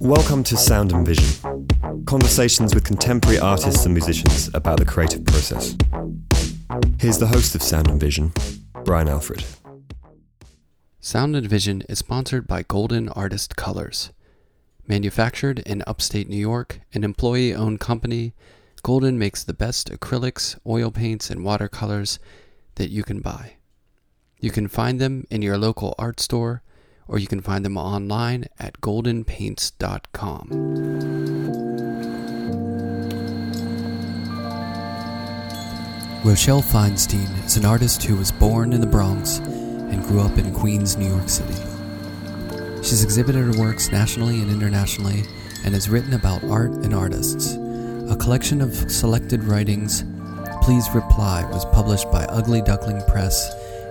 Welcome to Sound and Vision, conversations with contemporary artists and musicians about the creative process. Here's the host of Sound and Vision, Brian Alfred. Sound and Vision is sponsored by Golden Artist Colors. Manufactured in upstate New York, an employee owned company, Golden makes the best acrylics, oil paints, and watercolors that you can buy. You can find them in your local art store, or you can find them online at goldenpaints.com. Rochelle Feinstein is an artist who was born in the Bronx and grew up in Queens, New York City. She's exhibited her works nationally and internationally and has written about art and artists. A collection of selected writings, Please Reply, was published by Ugly Duckling Presse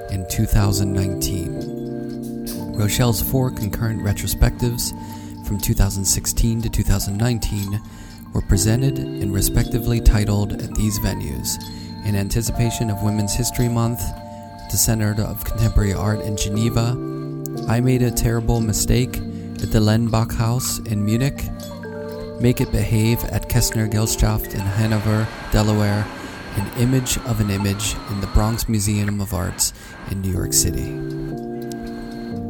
in 2019. Rochelle's four concurrent retrospectives from 2016 to 2019 were presented and respectively titled at these venues in anticipation of Women's History Month, the Center of Contemporary Art in Geneva, I Made a Terrible Mistake at the Lenbachhaus in Munich, Make It Behave at Kestner Gesellschaft in Hanover, Delaware, An Image of an Image in the Bronx Museum of Arts in New York City.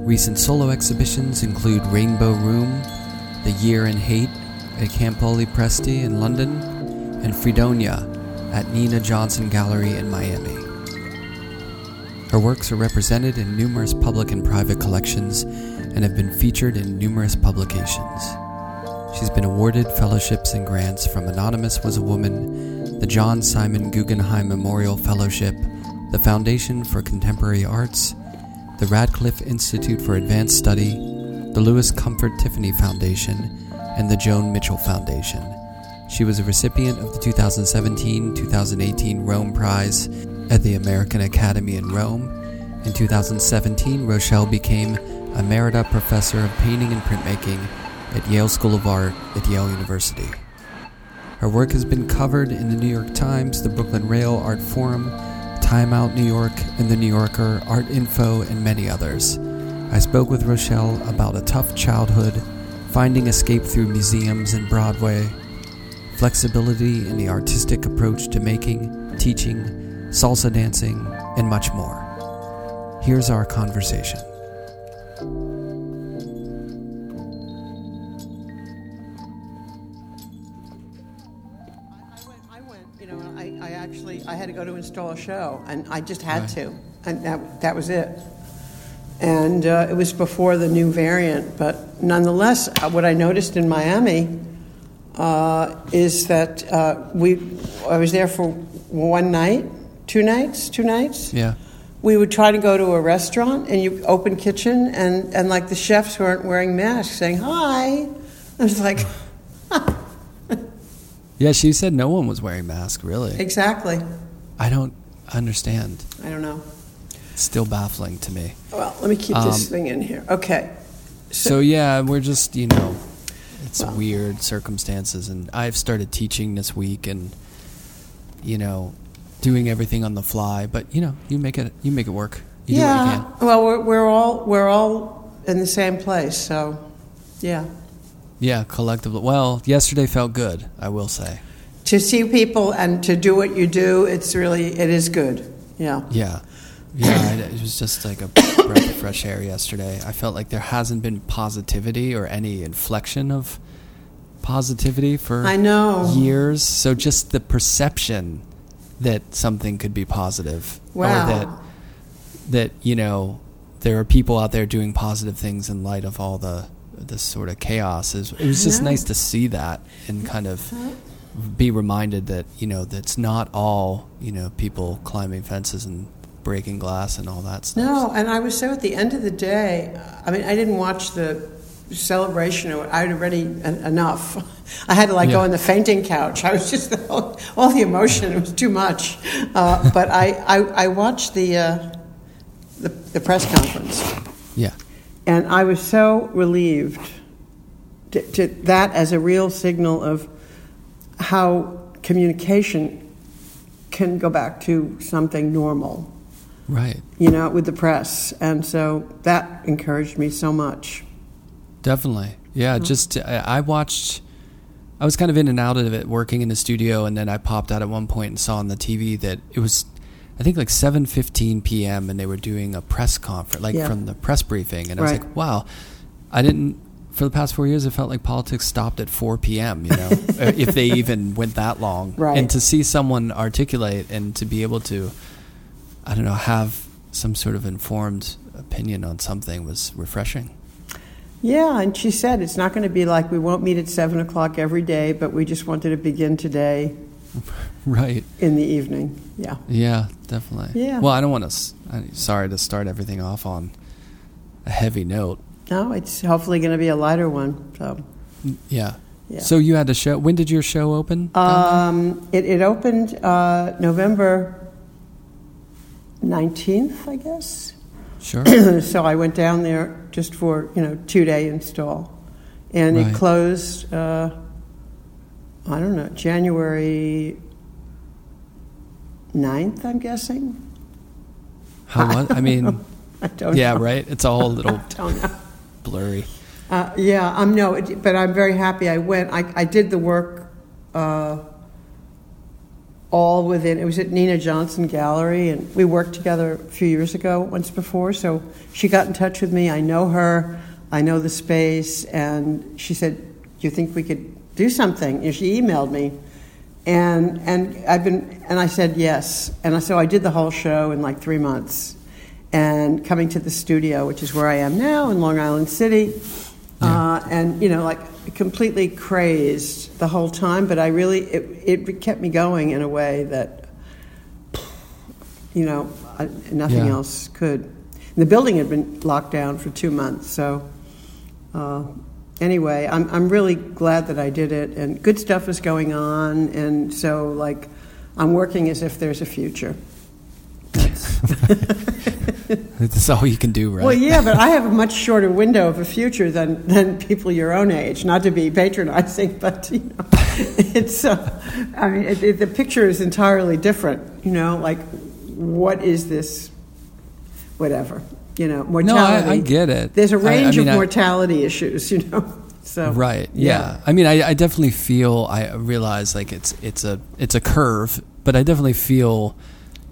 Recent solo exhibitions include Rainbow Room, The Year in Hate at Campoli Presti in London, and Fredonia at Nina Johnson Gallery in Miami. Her works are represented in numerous public and private collections and have been featured in numerous publications. She's been awarded fellowships and grants from Anonymous Was a Woman, the John Simon Guggenheim Memorial Fellowship, the Foundation for Contemporary Arts, the Radcliffe Institute for Advanced Study, the Louis Comfort Tiffany Foundation, and the Joan Mitchell Foundation. She was a recipient of the 2017 2018 Rome Prize at the American Academy in Rome. In 2017, Rochelle became Emerita Professor of Painting and Printmaking at Yale School of Art at Yale University. Her work has been covered in the New York Times, the Brooklyn Rail Artforum, Time Out New York, and the New Yorker, Art Info, and many others. I spoke with Rochelle about a tough childhood, finding escape through museums and Broadway, flexibility in the artistic approach to making, teaching, salsa dancing, and much more. Here's our conversation. Install a show, and I just had Right. to, and that, that was it. And uh, it was before the new variant, but nonetheless, uh, what I noticed in Miami uh, is that uh, we, I was there for one night, two nights, two nights. Yeah. We would try to go to a restaurant, and you open kitchen, and, and like the chefs weren't wearing masks, saying hi. I was like, Yeah, she said no one was wearing masks, really. exactly. I don't understand. I don't know. It's still baffling to me. Well, let me keep this Um, thing in here. Okay. So, yeah, we're just, you know, it's Well- weird circumstances. And I've started teaching this week and, you know, doing everything on the fly. But, you know, you make it, you make it work. You do what you yeah. can. Well, we're, we're all we're all in the same place, so yeah. Yeah, collectively. Well, yesterday felt good, I will say. To see people and to do what you do, it's really it is good. Yeah. Yeah. Yeah, it, was just like a breath of fresh air yesterday. I felt like there hasn't been positivity or any inflection of positivity for I know. years. So just the perception that something could be positive Wow. or that that you know there are people out there doing positive things in light of all the this sort of chaos is it was just nice to see that and kind of be reminded that you know that's not all you know people climbing fences and breaking glass and all that stuff. No, and I was so at the end of the day. I mean, I didn't watch the celebration. or I'd already en- enough. I had to like go on the fainting couch. I was just all the emotion. It was too much. Uh, but I, I I watched the uh, the, the press conference. Yeah. And I was so relieved to, to that as a real signal of how communication can go back to something normal, Right. you know, with the press. And so that encouraged me so much. Definitely. Yeah, just I I watched I was kind of in and out of it working in the studio and then I popped out at one point and saw on the TV that it was I think like 7:15 p.m. and they were doing a press conference like Yeah. from the press briefing and I was Right. like, "Wow. I didn't for the past 4 years it felt like politics stopped at 4 p.m., you know, if they even went that long." Right. And to see someone articulate and to be able to I don't know, have some sort of informed opinion on something was refreshing. Yeah, and she said it's not going to be like we won't meet at 7 o'clock every day, but we just wanted to begin today Right. in the evening. Yeah. Yeah, definitely. Yeah. Well, I don't want to. Sorry to start everything off on a heavy note. No, it's hopefully going to be a lighter one. So, Yeah. yeah. So you had a show. When did your show open? Um, it, it opened uh, November 19th, I guess. sure. so I went down there just for, you know, two day install. And Right. it closed, uh, I don't know, January 9th, I'm guessing. How was? I mean, I don't yeah, know. right. It's all a little I don't know. Blurry. Uh, yeah, I'm no, it, but I'm very happy I went. I, I did the work uh, all within. It was at Nina Johnson Gallery, and we worked together a few years ago, once before. So she got in touch with me. I know her. I know the space, and she said, "Do you think we could do something?" And she emailed me, and and I've been and I said yes, and so I did the whole show in like three months, and coming to the studio, which is where I am now in Long Island City, uh, and you know like completely crazed the whole time, but I really it it kept me going in a way that you know I, nothing Yeah. else could. And the building had been locked down for two months, so. Uh, anyway, I'm I'm really glad that I did it, and good stuff is going on, and so like I'm working as if there's a future. That's, all you can do, right? Well, yeah, but I have a much shorter window of a future than, than people your own age. Not to be patronizing, but you know, it's. Uh, I mean, it, it, the picture is entirely different. You know, like what is this? Whatever. You know, no, mortality. I, I get it. There's a range mean, of I- mortality issues. You know, so Right. Yeah. I mean, I, I definitely feel. I realize like it's it's a it's a curve, but I definitely feel,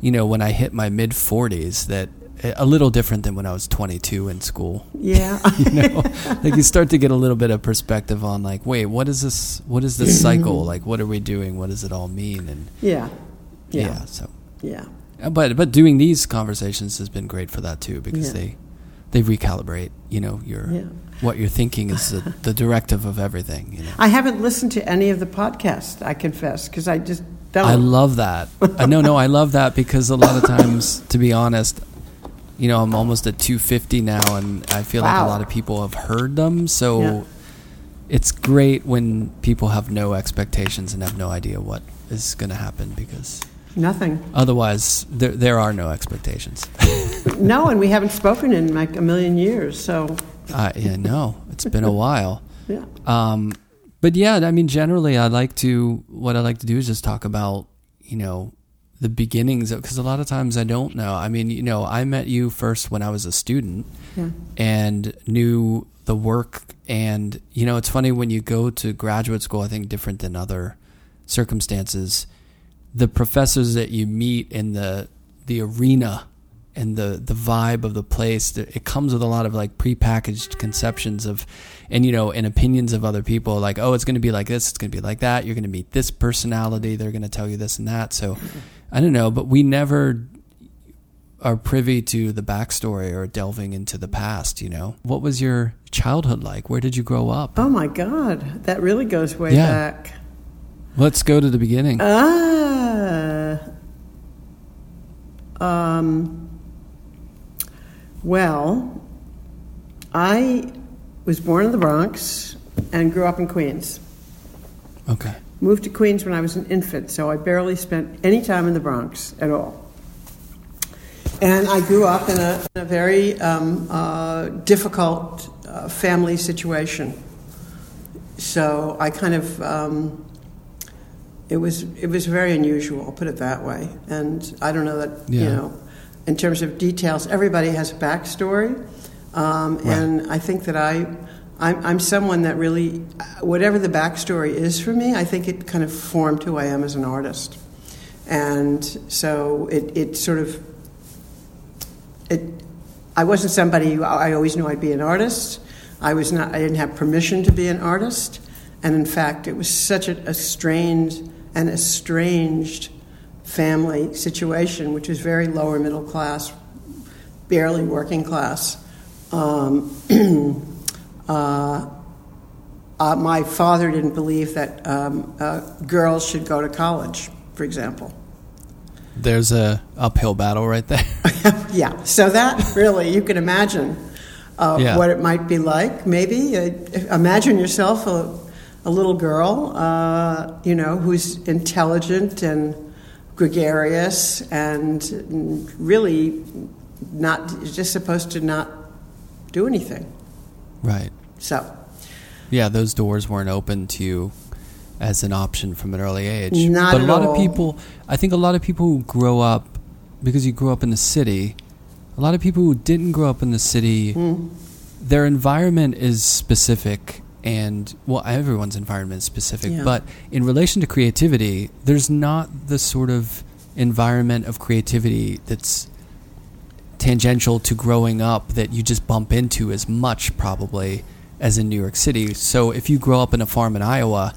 you know, when I hit my mid forties, that a little different than when I was twenty two in school. Yeah. you know, like you start to get a little bit of perspective on like, wait, what is this? What is this cycle? Like, what are we doing? What does it all mean? And yeah. yeah, Yeah. so. Yeah. Uh, But but doing these conversations has been great for that too because Yeah. they they recalibrate. You know, your Yeah. what you're thinking is the, the directive of everything. You know. I haven't listened to any of the podcasts. I confess, because I just don't. I love that. I no, no, I love that because a lot of times, to be honest, you know, I'm almost at 250 now, and I feel like a lot of people have heard them. So Yeah. it's great when people have no expectations and have no idea what is going to happen because Nothing. otherwise, there there are no expectations. No, and we haven't spoken in like a million years. So, uh, yeah, no, it's been a while. yeah. Um, but yeah, I mean, generally, I like to what I like to do is just talk about you know the beginnings of because a lot of times I don't know. I mean, you know, I met you first when I was a student Yeah. and knew the work, and you know, it's funny when you go to graduate school. I think different than other circumstances, the professors that you meet in the the arena and the the vibe of the place it comes with a lot of like prepackaged conceptions of and you know and opinions of other people like oh it's going to be like this it's going to be like that you're going to meet this personality they're going to tell you this and that so i don't know but we never are privy to the backstory or delving into the past you know what was your childhood like where did you grow up Oh my God, that really goes way Yeah. back. let's go to the beginning Ah. Um. Well, I was born in the Bronx and grew up in Queens. okay Moved to Queens when I was an infant, so I barely spent any time in the Bronx at all. And I grew up in a, in a very um, uh, difficult uh, family situation. So I kind of um, it was it was very unusual. I'll put it that way. And I don't know that you know, in terms of details, everybody has a backstory, um, Right. and I think that I. I'm, I'm someone that really, whatever the backstory is for me, I think it kind of formed who I am as an artist. And so it, it sort of, it, I wasn't somebody I always knew I'd be an artist. I was not, I didn't have permission to be an artist. And in fact, it was such a, a and estranged family situation, which was very lower middle class, barely working class. Um, uh, uh, my father didn't believe that um, uh, girls should go to college, for example. There's a uphill battle right there. Yeah, so that really, you can imagine uh, Yeah. what it might be like. Maybe uh, imagine yourself a, a little girl, uh, you know, who's intelligent and gregarious and really not just supposed to not do anything. right. So, Yeah, those doors weren't open to you as an option from an early age. Not but a lot all. of people, I think a lot of people who grow up because you grew up in the city, a lot of people who didn't grow up in the city, mm, their environment is specific and well everyone's environment is specific Yeah. but in relation to creativity there's not the sort of environment of creativity that's tangential to growing up that you just bump into as much probably as in New York City so if you grow up in a farm in Iowa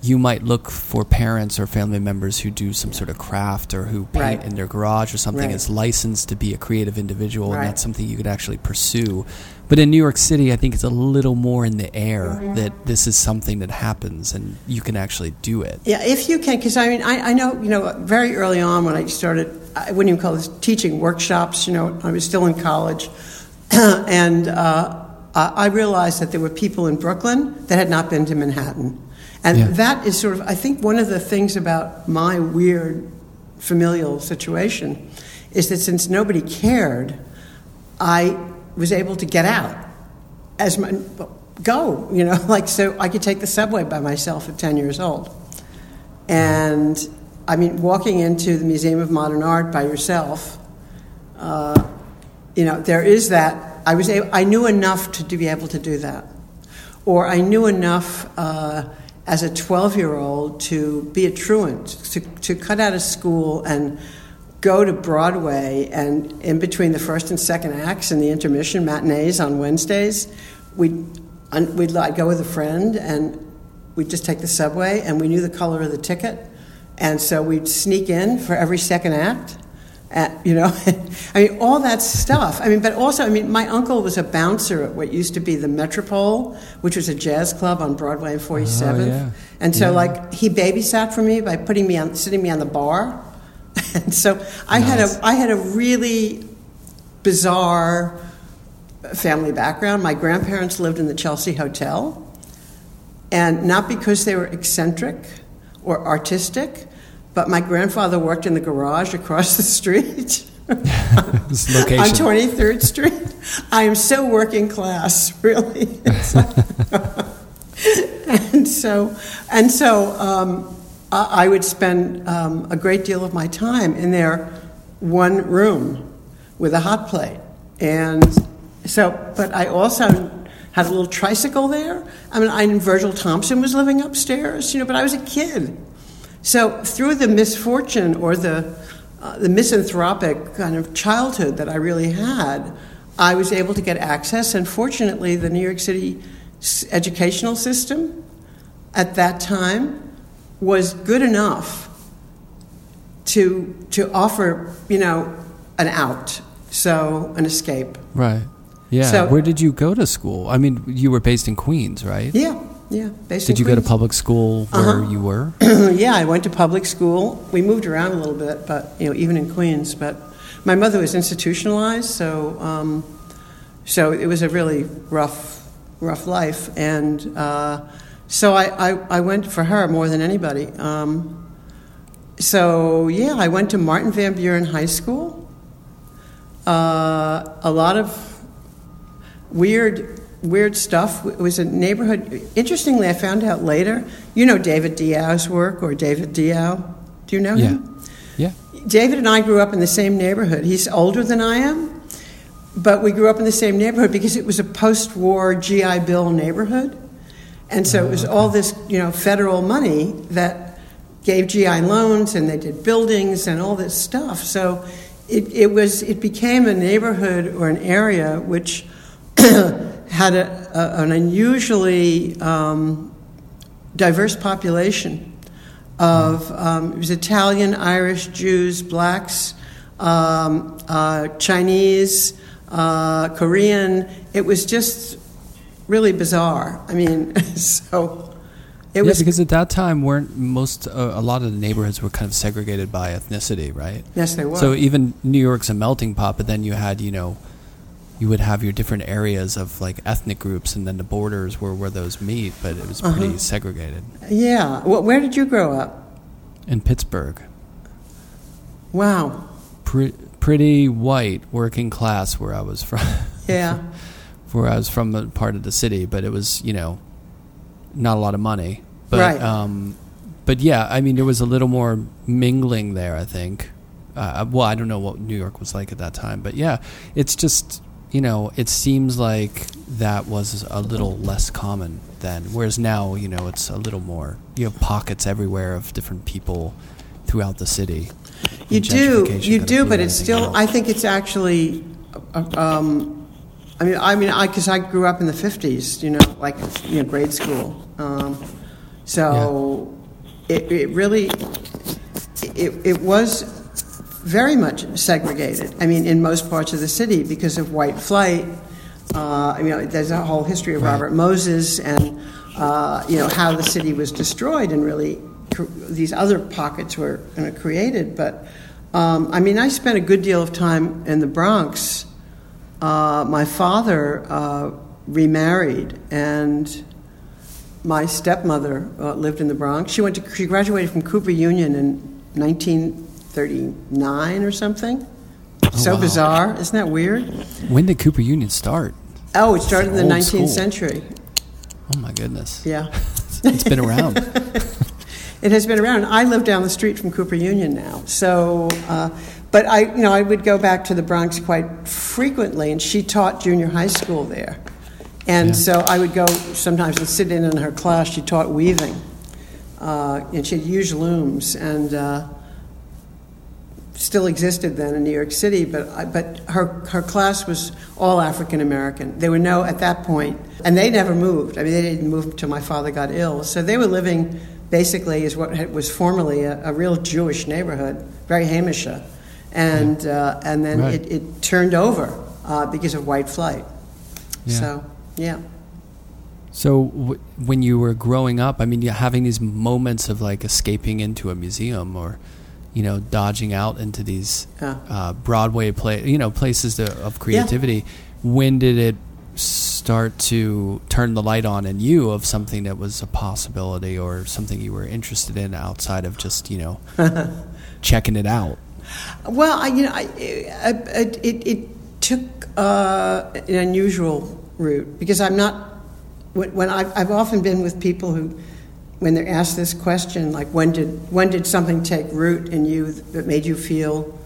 you might look for parents or family members who do some sort of craft or who paint Right. in their garage or something Right. licensed to be a creative individual and that's something you could actually pursue but in New York City, I think it's a little more in the air Mm-hmm. that this is something that happens and you can actually do it. Yeah, if you can, because I mean, I, I know, you know, very early on when I started, I wouldn't even call this teaching workshops, you know, I was still in college. and uh, I I realized that there were people in Brooklyn that had not been to Manhattan. And Yeah. that is sort of, I think, one of the things about my weird familial situation is that since nobody cared, I was able to get out as my, go, you know, like so I could take the subway by myself at 10 years old. And I mean, walking into the Museum of Modern Art by yourself, uh, you know, there is that. I was able, I knew enough to, to be able to do that. Or I knew enough uh, as a 12 year old to be a truant, to, to cut out of school and go to Broadway and in between the first and second acts and the intermission matinees on Wednesdays, we'd we'd I'd go with a friend and we'd just take the subway and we knew the color of the ticket. And so we'd sneak in for every second act. At, you know, I mean, all that stuff. I mean, but also, I mean, my uncle was a bouncer at what used to be the Metropole, which was a jazz club on Broadway and 47th. Oh, yeah. And so, Yeah. like, he babysat for me by putting me on, sitting me on the bar. and so, I had a, I had a really bizarre family background. My grandparents lived in the Chelsea Hotel, and not because they were eccentric or artistic, but my grandfather worked in the garage across the street. This location. On 23rd Street. I am so working class, really. and so, and so um, I, I would spend um, a great deal of my time in their one room with a hot plate. And so, but I also had a little tricycle there. I mean, I Virgil Thomson was living upstairs, you know, but I was a kid. So through the misfortune or the uh, the misanthropic kind of childhood that I really had, I was able to get access. And fortunately, the New York City s- educational system at that time was good enough to to offer, you know, an out, so an escape. right. Yeah. So- Where did you go to school? I mean, you were based in Queens, right? Yeah, yeah. In Did you go to public school where Uh-huh. you were? yeah, I went to public school. We moved around a little bit, but you know, even in Queens. But my mother was institutionalized, so um, so it was a really rough, rough life. And uh, so I, I, I went for her more than anybody. Um, so yeah, I went to Martin Van Buren High School. Uh, a lot of weird weird stuff. It was a neighborhood. Interestingly, I found out later. You know David Diao's work or David Diow. Do you know Yeah. him? Yeah. David and I grew up in the same neighborhood. He's older than I am, but we grew up in the same neighborhood because it was a post-war GI Bill neighborhood, and so it oh, was all this, you know, federal money that gave GI loans, and they did buildings and all this stuff. So it, it was it became a neighborhood or an area which had a, a, an unusually um, diverse population of um, it was Italian, Irish, Jews, blacks, um, uh, Chinese, uh, Korean. It was just really bizarre. I mean, so it yeah, was. because at that time, weren't most uh, a lot of the neighborhoods were kind of segregated by ethnicity, right? yes, they were. So even New York's a melting pot, but then you had, you know, you would have your different areas of like ethnic groups, and then the borders were where those meet, but it was pretty Uh-huh. segregated. yeah. Well, where did you grow up? In Pittsburgh, Wow. pre- pretty white, working class, where I was from, Yeah. where I was from a part of the city, but it was, you know, not a lot of money. But, Right. um, but yeah, I mean, there was a little more mingling there, I think. Uh, well, I don't know what New York was like at that time, but yeah, it's just, you know, it seems like that was a little less common then. Whereas now, you know, it's a little more. You have pockets everywhere of different people throughout the city. You do, you do, but it's still. I think it's actually. uh, Um, I mean, I mean, I because I grew up in the '50s, you know, like you know, grade school. Um, so it, it really, it, it was very much segregated. I mean, in most parts of the city because of white flight. Uh, I mean, there's a whole history of Robert Moses and uh, you know how the city was destroyed and really cr- these other pockets were you know, created. But um, I mean, I spent a good deal of time in the Bronx. Uh, my father uh, remarried, and my stepmother uh, lived in the Bronx. She went to she graduated from Cooper Union in 1939 or something. so wow. bizarre, isn't that weird? When did Cooper Union start? Oh, it started in the 19th school. century. Oh my goodness. Yeah. It's been around. It has been around. I live down the street from Cooper Union now, so. Uh, but I, you know, I would go back to the Bronx quite frequently, and she taught junior high school there, and Yeah. so I would go sometimes and sit in in her class. She taught weaving, uh, and she had huge looms, and uh, still existed then in New York City. But I, but her her class was all African American. There were no at that point, and they never moved. I mean, they didn't move until my father got ill. So they were living basically as what was formerly a, a real Jewish neighborhood, very Hamisha, and uh, and then Right. it, it turned over uh, because of white flight. Yeah. So yeah. So w- when you were growing up, I mean, you're having these moments of like escaping into a museum or, you know, dodging out into these Yeah. uh, Broadway play, you know, places to, of creativity. When did it start to turn the light on in you of something that was a possibility or something you were interested in outside of just, you know, checking it out? Well, I, you know, I, I, it, it, it took uh, an unusual route because I'm not. When, when I've, I've often been with people who, when they're asked this question, like when did when did something take root in you that made you feel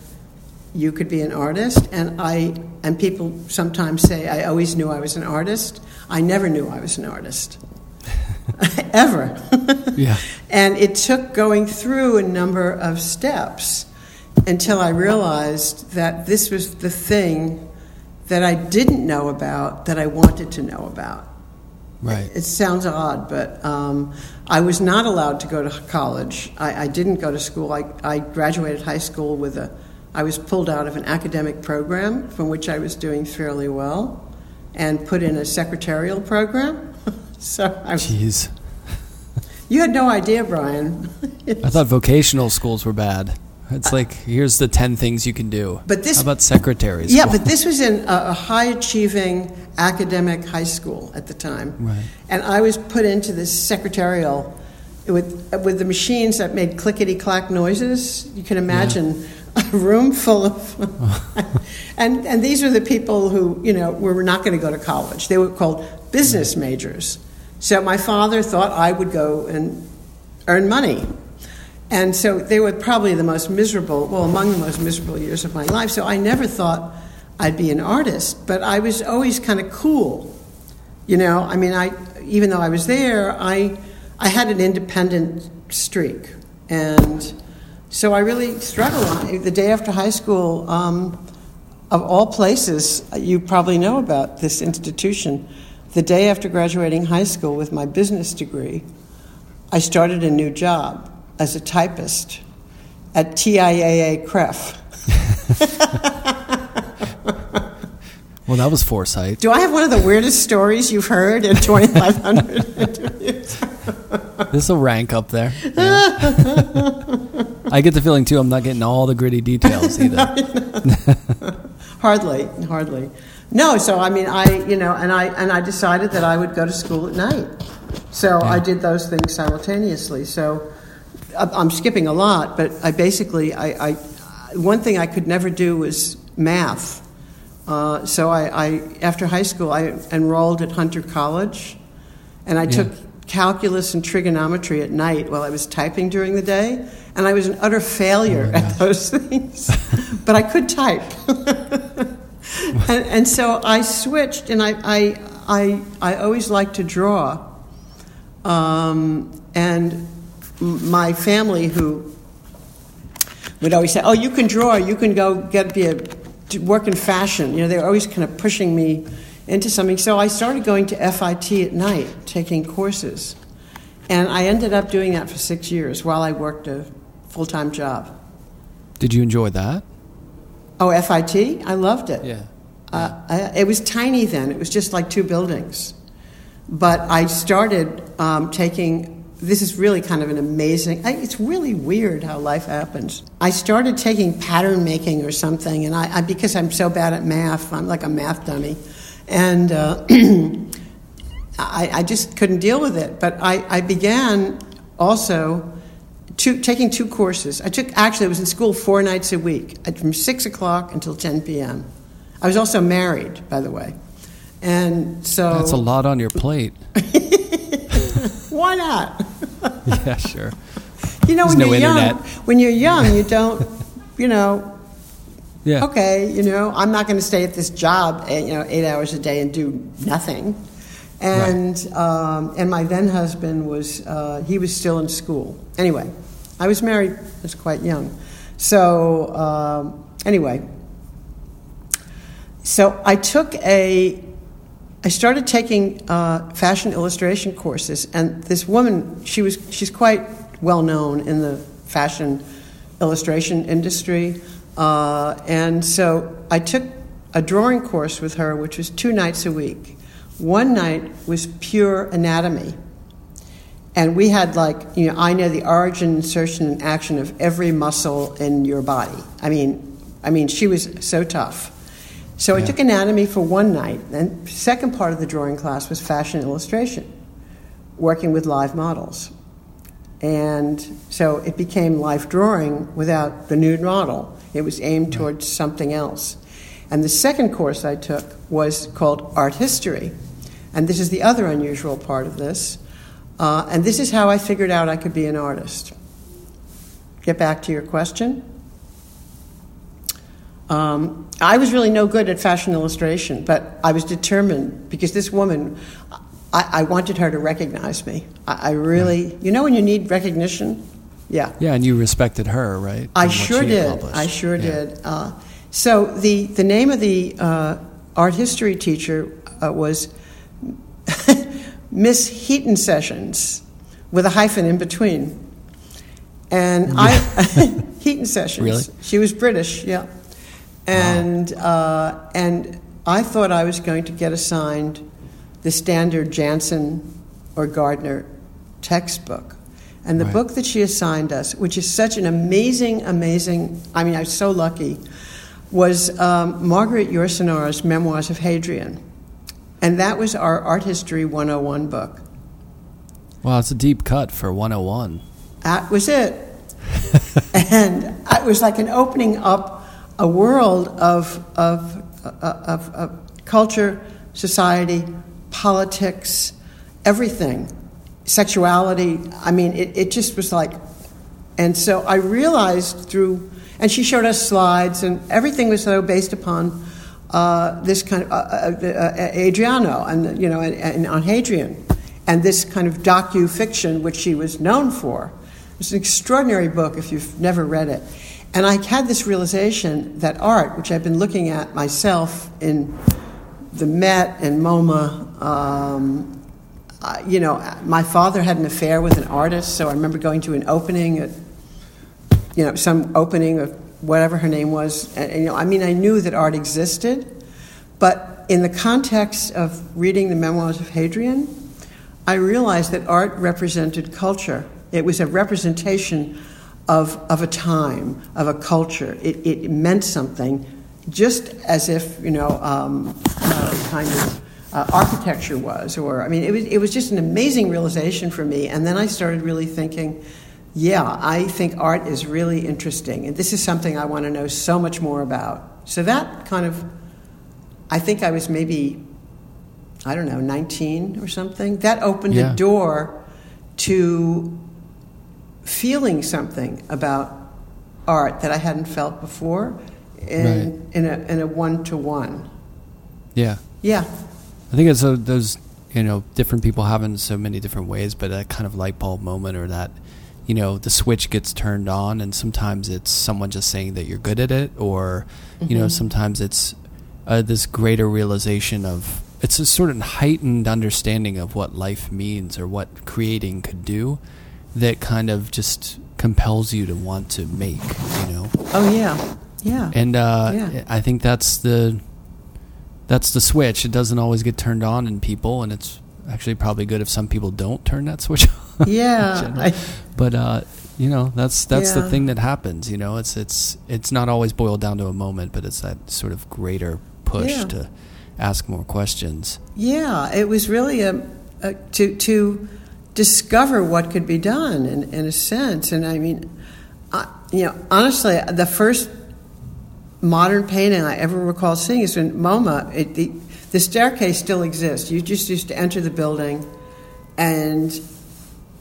you could be an artist? And I and people sometimes say I always knew I was an artist. I never knew I was an artist, ever. Yeah. And it took going through a number of steps until I realized that this was the thing that I didn't know about that I wanted to know about. Right. It sounds odd, but um, I was not allowed to go to college. I, I didn't go to school. I, I graduated high school with a. I was pulled out of an academic program from which I was doing fairly well, and put in a secretarial program. so I, Jeez. you had no idea, Brian. I thought vocational schools were bad. It's like, here's the 10 things you can do. But this- How about secretaries. Yeah, but this was in a, a high achieving academic high school at the time. Right. And I was put into this secretarial with, with the machines that made clickety clack noises. You can imagine a room full of, and and these were the people who you know were not going to go to college. They were called business majors. So my father thought I would go and earn money. And so they were probably the most miserable, well, among the most miserable years of my life. So I never thought I'd be an artist, but I was always kind of cool. You know, I mean, I even though I was there, I I had an independent streak, and so I really struggled. The day after high school, um, of all places, you probably know about this institution. The day after graduating high school with my business degree, I started a new job as a typist at TIAA CREF. Well, that was foresight. Do I have one of the weirdest stories you've heard in 2,500 interviews? This will rank up there. Yeah. I get the feeling too. I'm not getting all the gritty details either. hardly, hardly. No, so I mean, I you know, and I and I decided that I would go to school at night. So Yeah. I did those things simultaneously. So I'm skipping a lot, but I basically I, I one thing I could never do was math. Uh, so I, I after high school I enrolled at Hunter College, and I Yeah. took calculus and trigonometry at night while I was typing during the day, and I was an utter failure Oh at those things, but I could type. and, and so I switched, and I, I, I, I always liked to draw. Um, and my family, who would always say, "Oh, you can draw. You can go get be a work in fashion." You know, they were always kind of pushing me into something. So I started going to FIT at night, taking courses, and I ended up doing that for six years while I worked a full time job. Did you enjoy that? Oh, FIT, I loved it. Yeah. Uh, I, it was tiny then. It was just like two buildings. But I started um, taking. This is really kind of an amazing. I, it's really weird how life happens. I started taking pattern making or something, and I, I because I'm so bad at math, I'm like a math dummy, and uh, I, I just couldn't deal with it. But I, I began also two, taking two courses. I took actually I was in school four nights a week, uh, from six o'clock until ten p.m. I was also married, by the way, and so That's a lot on your plate. why not? yeah, sure. You know, There's when no you're young, when you're young, you don't, you know, Yeah. okay, you know, I'm not going to stay at this job, eh, you know, eight hours a day and do nothing. And um, and my then husband was uh, he was still in school. Anyway, I was married. I was quite young. So um, anyway, so I took a. I started taking uh, fashion illustration courses, and this woman, she was she's quite well known in the fashion illustration industry, uh, and so I took a drawing course with her, which was two nights a week. One night was pure anatomy, and we had like you know I know the origin, insertion, and action of every muscle in your body. I mean, I mean she was so tough. So I took anatomy for one night, and second part of the drawing class was fashion illustration, working with live models. And so it became life drawing without the nude model. It was aimed towards something else. And the second course I took was called Art History. And this is the other unusual part of this. Uh, and this is how I figured out I could be an artist. Get back to your question. Um, I was really no good at fashion illustration, but I was determined because this woman, I, I wanted her to recognize me. I, I really, you know, when you need recognition? Yeah. Yeah, and you respected her, right? I sure did. I sure Yeah. did. Uh, so the, the name of the uh, art history teacher uh, was Miss Heaton Sessions, with a hyphen in between. And I Heaton Sessions. Really? She was British, yeah. And uh, and I thought I was going to get assigned the standard Janson or Gardner textbook. And the Right. book that she assigned us, which is such an amazing, amazing, I mean, I was so lucky, was um, Margaret Yourcenar's Memoirs of Hadrian. And that was our Art History 101 book. Wow, it's a deep cut for 101. That was it. and it was like an opening up a world of, of, of, of culture, society, politics, everything, sexuality. I mean, it, it just was like, and so I realized through, and she showed us slides, and everything was so based upon uh, this kind of uh, uh, uh Adriano and you know and, and, on Hadrian, and this kind of docu fiction which she was known for. It's an extraordinary book if you've never read it. And I had this realization that art, which I've been looking at myself in the Met and MoMA, um, you know, my father had an affair with an artist, so I remember going to an opening at, you know, some opening of whatever her name was. And, you know, I mean, I knew that art existed, but in the context of reading the memoirs of Hadrian, I realized that art represented culture. It was a representation of, of a time, of a culture. It, it meant something, just as if, you know, um, uh, kind of uh, architecture was. Or, I mean, it was, it was just an amazing realization for me. And then I started really thinking, yeah, I think art is really interesting. And this is something I want to know so much more about. So that kind of, I think I was maybe, I don't know, 19 or something. That opened yeah. a door to feeling something about art that I hadn't felt before in, right. in a in a one to one. Yeah. Yeah. I think it's a, those you know different people have in so many different ways, but that kind of light bulb moment or that you know the switch gets turned on, and sometimes it's someone just saying that you're good at it, or mm-hmm. you know mm-hmm. sometimes it's uh, this greater realization of it's a sort of heightened understanding of what life means or what creating could do that kind of just compels you to want to make, you know. Oh yeah, yeah. And uh, yeah. I think that's the that's the switch. It doesn't always get turned on in people, and it's actually probably good if some people don't turn that switch on. Yeah, I, but uh, you know that's that's yeah. the thing that happens. You know, it's it's it's not always boiled down to a moment, but it's that sort of greater push yeah. to ask more questions. Yeah, it was really a, a to to discover what could be done in, in a sense. And I mean, I, you know, honestly, the first modern painting I ever recall seeing is in MoMA. It, the, the staircase still exists. You just used to enter the building, and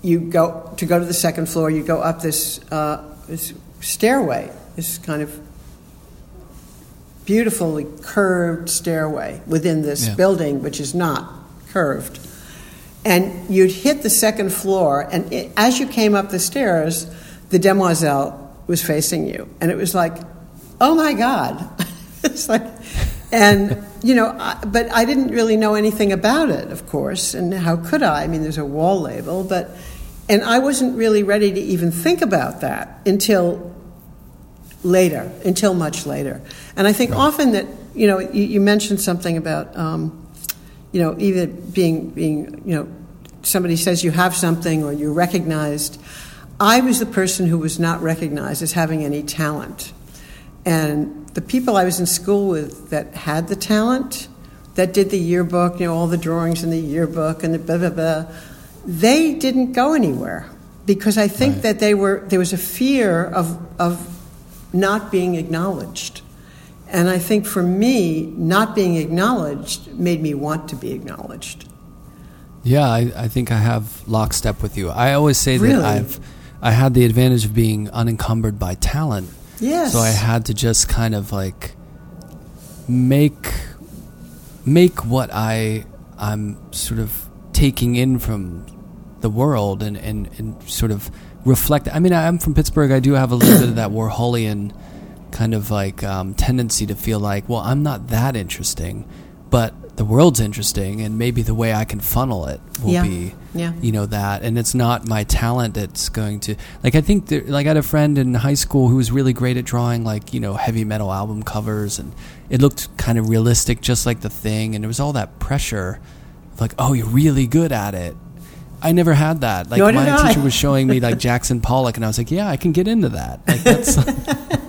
you go to go to the second floor. You go up this, uh, this stairway, this kind of beautifully curved stairway within this yeah. building, which is not curved and you'd hit the second floor, and it, as you came up the stairs, the demoiselle was facing you, and it was like, oh my god, it's like, and you know, I, but I didn't really know anything about it, of course, and how could I? I mean, there's a wall label, but, and I wasn't really ready to even think about that until later, until much later, and I think right. often that you know, you, you mentioned something about. Um, you know, either being, being, you know, somebody says you have something or you're recognized. I was the person who was not recognized as having any talent. And the people I was in school with that had the talent, that did the yearbook, you know, all the drawings in the yearbook and the blah, blah, blah, they didn't go anywhere because I think right. that they were, there was a fear of, of not being acknowledged. And I think for me, not being acknowledged made me want to be acknowledged. Yeah, I, I think I have lockstep with you. I always say really? that I've I had the advantage of being unencumbered by talent. Yes. So I had to just kind of like make make what I I'm sort of taking in from the world and, and, and sort of reflect. I mean, I'm from Pittsburgh. I do have a little bit of that Warholian kind of like um, tendency to feel like, well, I'm not that interesting, but the world's interesting, and maybe the way I can funnel it will yeah. be, yeah. you know, that. And it's not my talent that's going to like. I think there, like I had a friend in high school who was really great at drawing like you know heavy metal album covers, and it looked kind of realistic, just like the thing. And there was all that pressure, of like, oh, you're really good at it. I never had that. Like Nor my teacher was showing me like Jackson Pollock, and I was like, yeah, I can get into that. Like that's.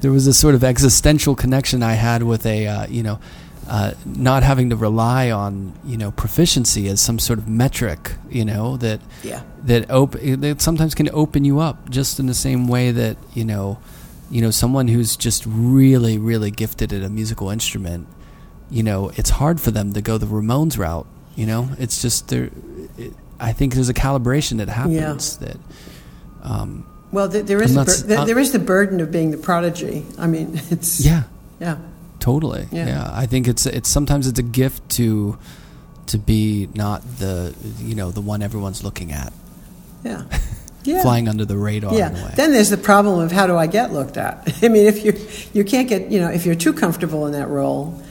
there was a sort of existential connection I had with a, uh, you know, uh, not having to rely on you know proficiency as some sort of metric, you know that Yeah. that op- that sometimes can open you up just in the same way that you know you know someone who's just really really gifted at a musical instrument you know it's hard for them to go the Ramones route you know it's just there it, I think there's a calibration that happens that um, Well, there, there is bur- there, there is the burden of being the prodigy. I mean, it's yeah yeah. Totally. Yeah. Yeah. I think it's it's sometimes it's a gift to to be not the you know the one everyone's looking at, Yeah. Yeah. flying under the radar in a Yeah. way. Then there's the problem of how do I get looked at? I mean, if you you can't get you know if you're too comfortable in that role,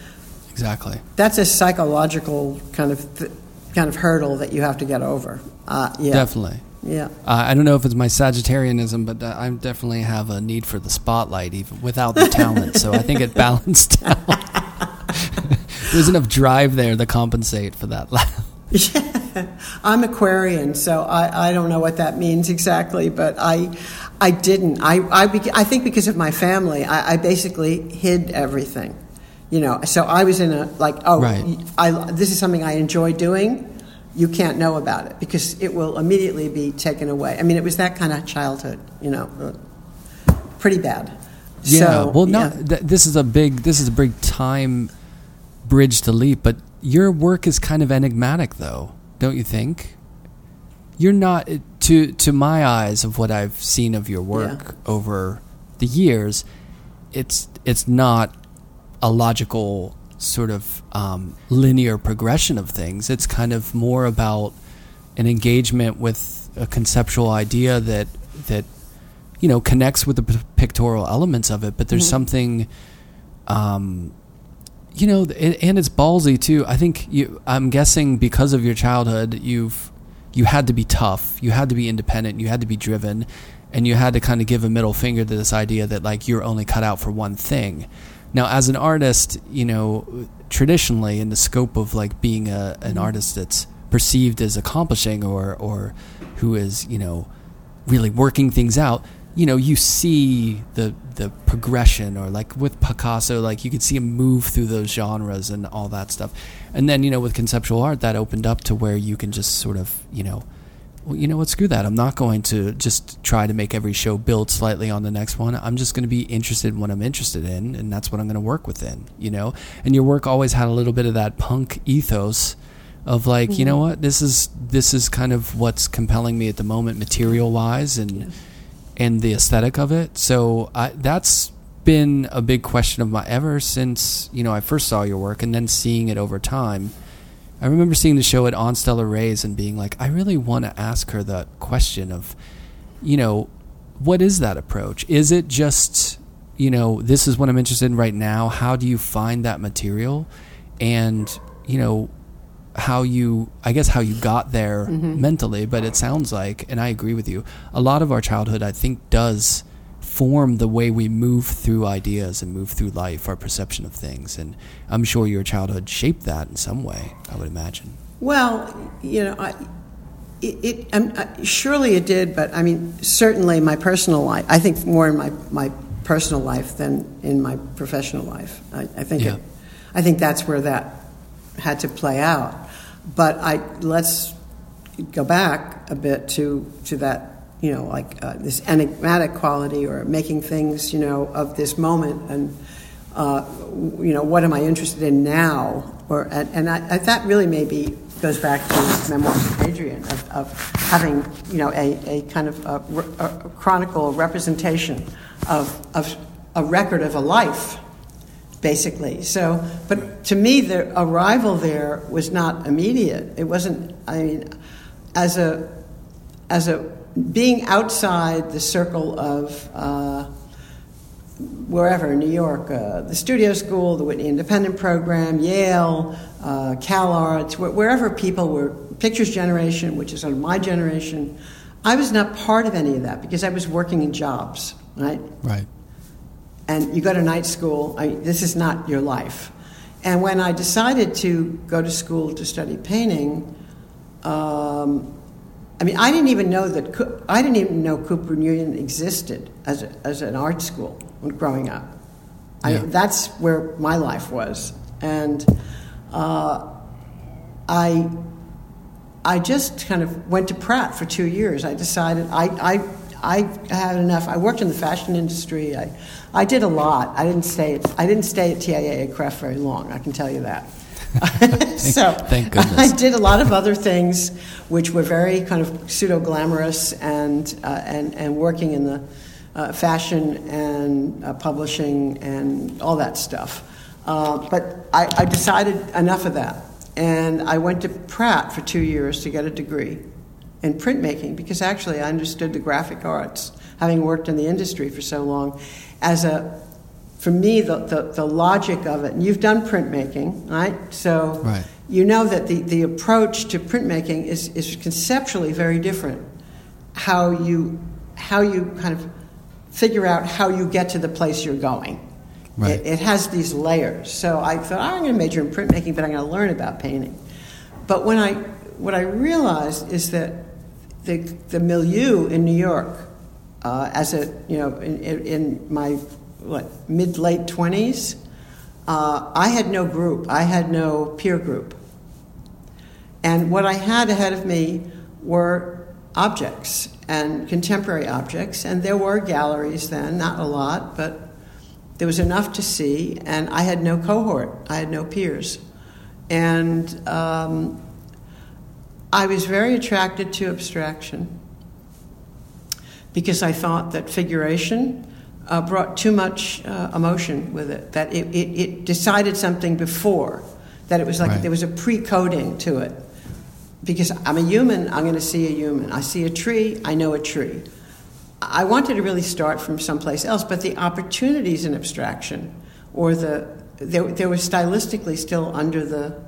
exactly. that's a psychological kind of th- kind of hurdle that you have to get over. Uh, yeah. Definitely. Yeah. Uh, I don't know if it's my Sagittarianism, but uh, I definitely have a need for the spotlight, even without the talent. so I think it balanced out. There's enough drive there to compensate for that. Yeah, I'm Aquarian, so I, I don't know what that means exactly, but I I didn't. I I, I think because of my family, I, I basically hid everything. You know, so I was in a like, oh, Right. I this is something I enjoy doing. You can't know about it because it will immediately be taken away. I mean, it was that kind of childhood. You know, pretty bad. Yeah. So, well, not yeah. th- this is a big this is a big time bridge to leap, but your work is kind of enigmatic, though, don't you think? You're not to to my eyes of what I've seen of your work over the years. It's it's not a logical sort of um, linear progression of things. It's kind of more about an engagement with a conceptual idea that that you know connects with the p- pictorial elements of it, but there's something, um, you know, and, and it's ballsy too. I think you. I'm guessing because of your childhood, you've you had to be tough, you had to be independent, you had to be driven, and you had to kind of give a middle finger to this idea that like you're only cut out for one thing. Now, as an artist, you know, traditionally in the scope of like being a, an mm-hmm. artist that's perceived as accomplishing or or who is you know really working things out you know you see the the progression or like with Picasso like you could see him move through those genres and all that stuff. And then you know with conceptual art that opened up to where you can just sort of you know well, you know what? Screw that. I'm not going to just try to make every show build slightly on the next one. I'm just going to be interested in what i'm interested in and that's what i'm going to work within you know? And your work always had a little bit of that punk ethos of like you know mm-hmm. what? This is this is kind of what's compelling me at the moment material wise and and the aesthetic of it. So I, that's been a big question of my ever since you know I first saw your work and then seeing it over time I remember seeing the show at On Stellar Rays and being like I really want to ask her the question of you know what is that approach? Is it just you know this is what I'm interested in right now? How do you find that material? And you know how you i guess how you got there mm-hmm. mentally but it sounds like and i agree with you a lot of our childhood i think does form the way we move through ideas and move through life our perception of things and i'm sure your childhood shaped that in some way i would imagine Well, you know, I, it, it um, uh, surely it did, but I mean, certainly my personal life. I think more in my, my personal life than in my professional life. I, I think Yeah. it, I think that's where that had to play out. But I let's go back a bit to to that you know like uh, this enigmatic quality or making things you know of this moment and uh, you know what am I interested in now or and, and I, I, that really maybe goes back to memoirs of Hadrian of, of having you know a, a kind of a, a chronicle representation of of a record of a life basically. So, but to me, the arrival there was not immediate. It wasn't. I mean, as a as a being outside the circle of uh, wherever New York, uh, the Studio School, the Whitney Independent Program, Yale, uh, Cal Arts, wh- wherever people were Pictures Generation, which is sort of my generation. I was not part of any of that because I was working in jobs, right? right and you go to night school. I, this is not your life. And when I decided to go to school to study painting, um, I mean, I didn't even know that I didn't even know Cooper Union existed as a, as an art school when growing up. I, that's where my life was, And uh, I, I just kind of went to Pratt for two years. I decided I, I, I had enough. I worked in the fashion industry. I, I did a lot. I didn't stay. At, I didn't stay at TIAA CREF very long. I can tell you that. so Thank goodness. I did a lot of other things, which were very kind of pseudo glamorous and uh, and and working in the uh, fashion and uh, publishing and all that stuff. Uh, but I, I decided enough of that, and I went to Pratt for two years to get a degree in printmaking because actually I understood the graphic arts, having worked in the industry for so long, as a for me, the, the, the, logic of it, and you've done printmaking, right? So right. you know that the, the approach to printmaking is, is conceptually very different. How you, how you kind of figure out how you get to the place you're going. Right. It, it has these layers. So I thought, oh, I'm going to major in printmaking, but I'm going to learn about painting. But when I, what I realized is that the, the milieu in New York, uh, as a, you know, in, in my what mid late 20s uh, i had no group. I had no peer group. And what i had ahead of me were objects and contemporary objects. And there were galleries then not a lot but there was enough to see. And i had no cohort. I had no peers. And um, i was very attracted to abstraction because i thought that figuration uh, brought too much uh, emotion with it, that it, it, it, decided something before, that it was like right. there was a pre coding to it. Because I'm a human, I'm going to see a human. I see a tree, I know a tree. I wanted to really start from someplace else, but the opportunities in abstraction, or the there, there was stylistically still under the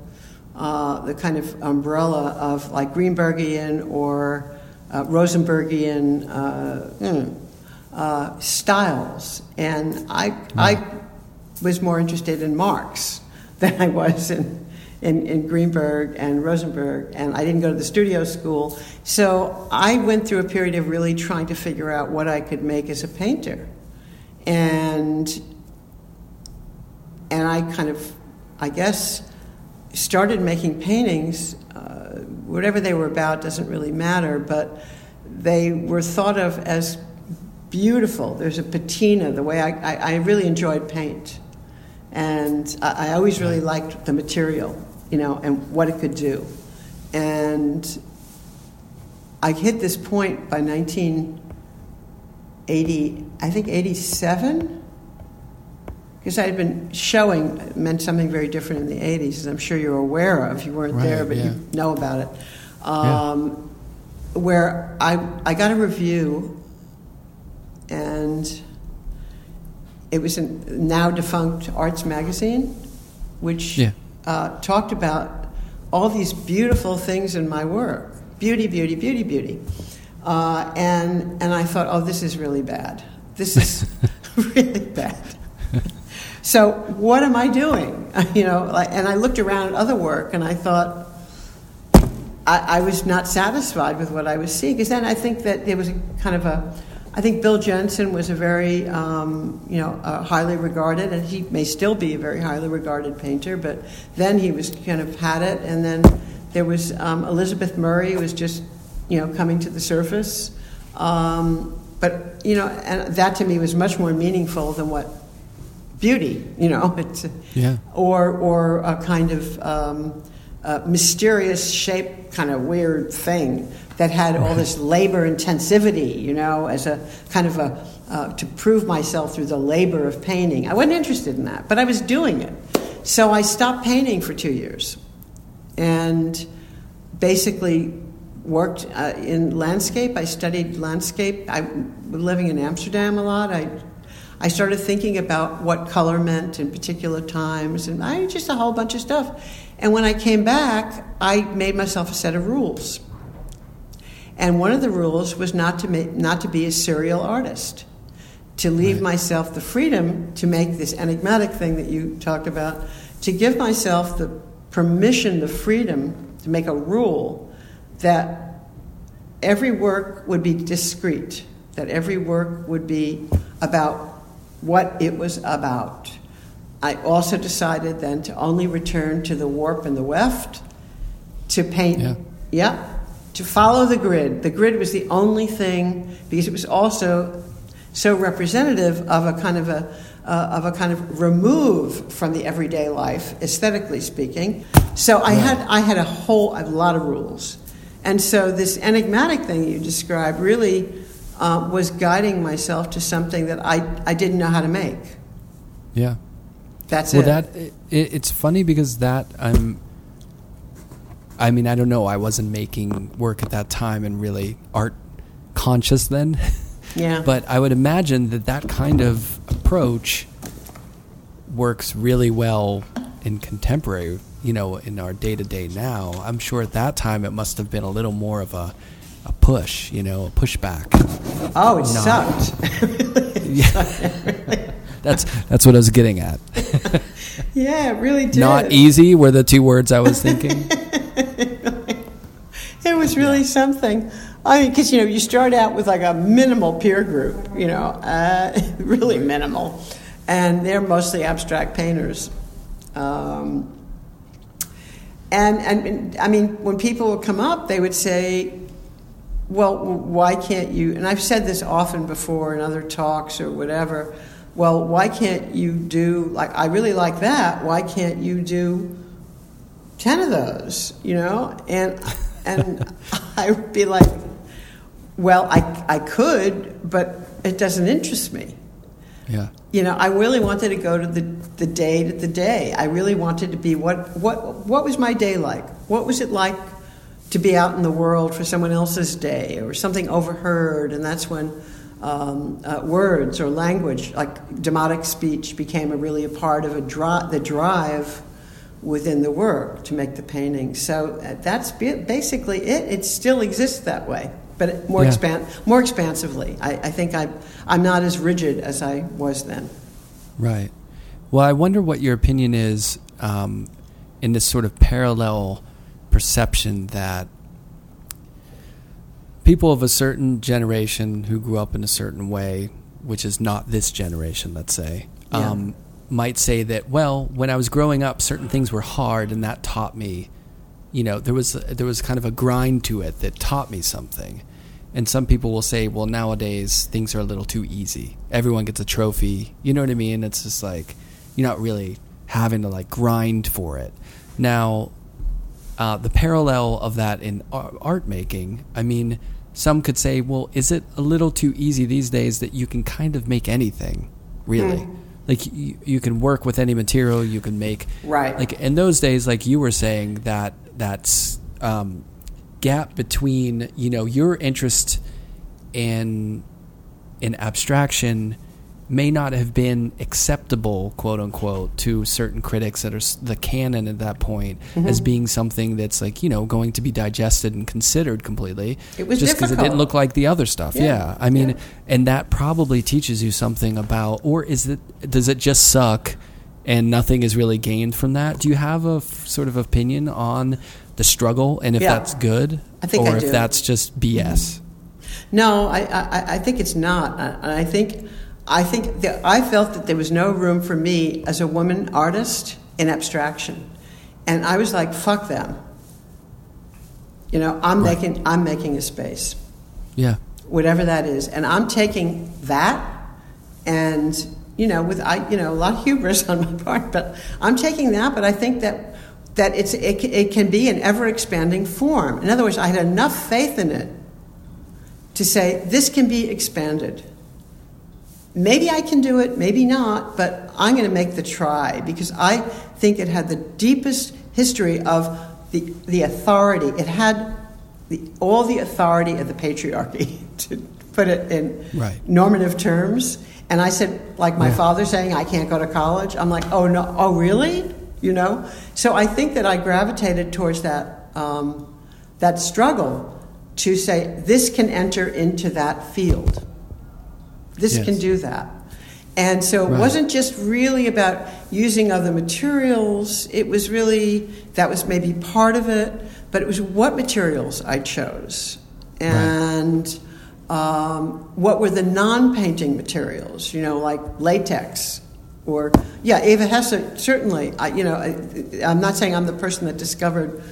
uh, the kind of umbrella of like Greenbergian or uh, Rosenbergian. Uh, mm, uh, styles. And I, I was more interested in Marx than I was in, in, in, Greenberg and Rosenberg, and I didn't go to the studio school. So I went through a period of really trying to figure out what I could make as a painter. And, and I kind of, I guess, started making paintings. Uh, whatever they were about doesn't really matter, but they were thought of as beautiful. There's a patina, the way I, I, I really enjoyed paint. And I, I, always really liked the material, you know, and what it could do. And I hit this point by 1980, I think 87, because I had been showing meant something very different in the 80s, as I'm sure you're aware of. You weren't right, there, but yeah. you know about it. Um, yeah. Where I, I got a review and it was a now defunct Arts Magazine, which yeah. uh, talked about all these beautiful things in my work beauty, beauty, beauty, beauty. Uh, and, and I thought, oh, this is really bad. This is really bad. so what am I doing? you know, like, and I looked around at other work and I thought, I, I was not satisfied with what I was seeing because then I think that there was a kind of a I think Bill Jensen was a very, um, you know, uh, highly regarded, and he may still be a very highly regarded painter. But then he was kind of had it, and then there was um, Elizabeth Murray who was just, you know, coming to the surface. Um, but you know, and that to me was much more meaningful than what beauty, you know, it's, yeah. or or a kind of um, mysterious shape, kind of weird thing that had all this labor intensivity, you know, as a kind of a uh, to prove myself through the labor of painting. I wasn't interested in that, but I was doing it. So I stopped painting for two years, and basically worked uh, in landscape. I studied landscape. I was living in Amsterdam a lot. I I started thinking about what color meant in particular times, and I just a whole bunch of stuff. And when I came back, I made myself a set of rules and one of the rules was not to, make, not to be a serial artist, to leave right. myself the freedom to make this enigmatic thing that you talked about, to give myself the permission, the freedom to make a rule that every work would be discrete, that every work would be about what it was about. I also decided then to only return to the warp and the weft to paint. Yeah. yeah to follow the grid. The grid was the only thing because it was also so representative of a kind of a uh, of a kind of remove from the everyday life, aesthetically speaking. So I had I had a whole a lot of rules, and so this enigmatic thing you described really uh, was guiding myself to something that I I didn't know how to make. Yeah. That's it. well, it. that it, it's funny because that I'm. I mean, I don't know. I wasn't making work at that time and really art conscious then. yeah. But I would imagine that that kind of approach works really well in contemporary, you know, in our day to day now. I'm sure at that time it must have been a little more of a, a push, you know, a pushback. oh, it not- sucked. Yeah. that's that's what I was getting at. yeah, it really did. Not easy were the two words I was thinking. It was really something. I mean, because you know, you start out with like a minimal peer group, you know, uh, really minimal, and they're mostly abstract painters. Um, and and I mean, when people would come up, they would say, "Well, why can't you?" And I've said this often before in other talks or whatever. Well, why can't you do like I really like that? Why can't you do ten of those? You know, and and I would be like, well, I I could, but it doesn't interest me. Yeah. You know, I really wanted to go to the, the day to the day. I really wanted to be what what what was my day like? What was it like to be out in the world for someone else's day or something overheard? And that's when um, uh, words or language, like demotic speech, became a really a part of a dri- the drive within the work to make the painting. So uh, that's basically it. It still exists that way, but more Yeah. expan- more expansively. I, I think I I'm not as rigid as I was then. Right. Well, I wonder what your opinion is um, in this sort of parallel perception that people of a certain generation who grew up in a certain way, which is not this generation, let's say, Yeah. um, might say that, well, when I was growing up, certain things were hard, and that taught me, you know, there was there was kind of a grind to it that taught me something. And some people will say, well, nowadays things are a little too easy. Everyone gets a trophy. You know what I mean? It's just like you're not really having to like grind for it. Now, uh, the parallel of that in art making, I mean, some could say, well, is it a little too easy these days that you can kind of make anything, really? Like you, you can work with any material, you can make Right. Like in those days, like you were saying, that that's um, gap between you know your interest in in abstraction may not have been acceptable, quote unquote, to certain critics that are the canon at that point Mm-hmm. as being something that's like you know going to be digested and considered completely. It was just because it didn't look like the other stuff. Yeah. Yeah, I mean, Yeah. and that probably teaches you something about, or is it does it just suck? And nothing is really gained from that. Do you have a f- sort of opinion on the struggle, and if Yeah. that's good, I think or I if that's just BS? No, I, I, I think it's not. I- I think, I think that I felt that there was no room for me as a woman artist in abstraction, and I was like, "Fuck them." You know, I'm Right. making, I'm making a space, Yeah, whatever that is, and I'm taking that, and you know, with I, you know, a lot of hubris on my part, but I'm taking that. But I think that that it's it, it can be an ever expanding form. In other words, I had enough faith in it to say this can be expanded. Maybe I can do it, maybe not, but I'm going to make the try because I think it had the deepest history of the, the authority. It had the, all the authority of the patriarchy, to put it in Right. normative terms. And I said, like my Yeah. father saying, I can't go to college. I'm like, oh no, oh really? You know? So I think that I gravitated towards that, um, that struggle to say, this can enter into that field. This Yes. can do that. And so it Right. wasn't just really about using other materials. It was really, that was maybe part of it, but it was what materials I chose. And um, what were the non painting materials, you know, like latex, Or, yeah, Eva Hesse, certainly. I, you know, I, I'm not saying I'm the person that discovered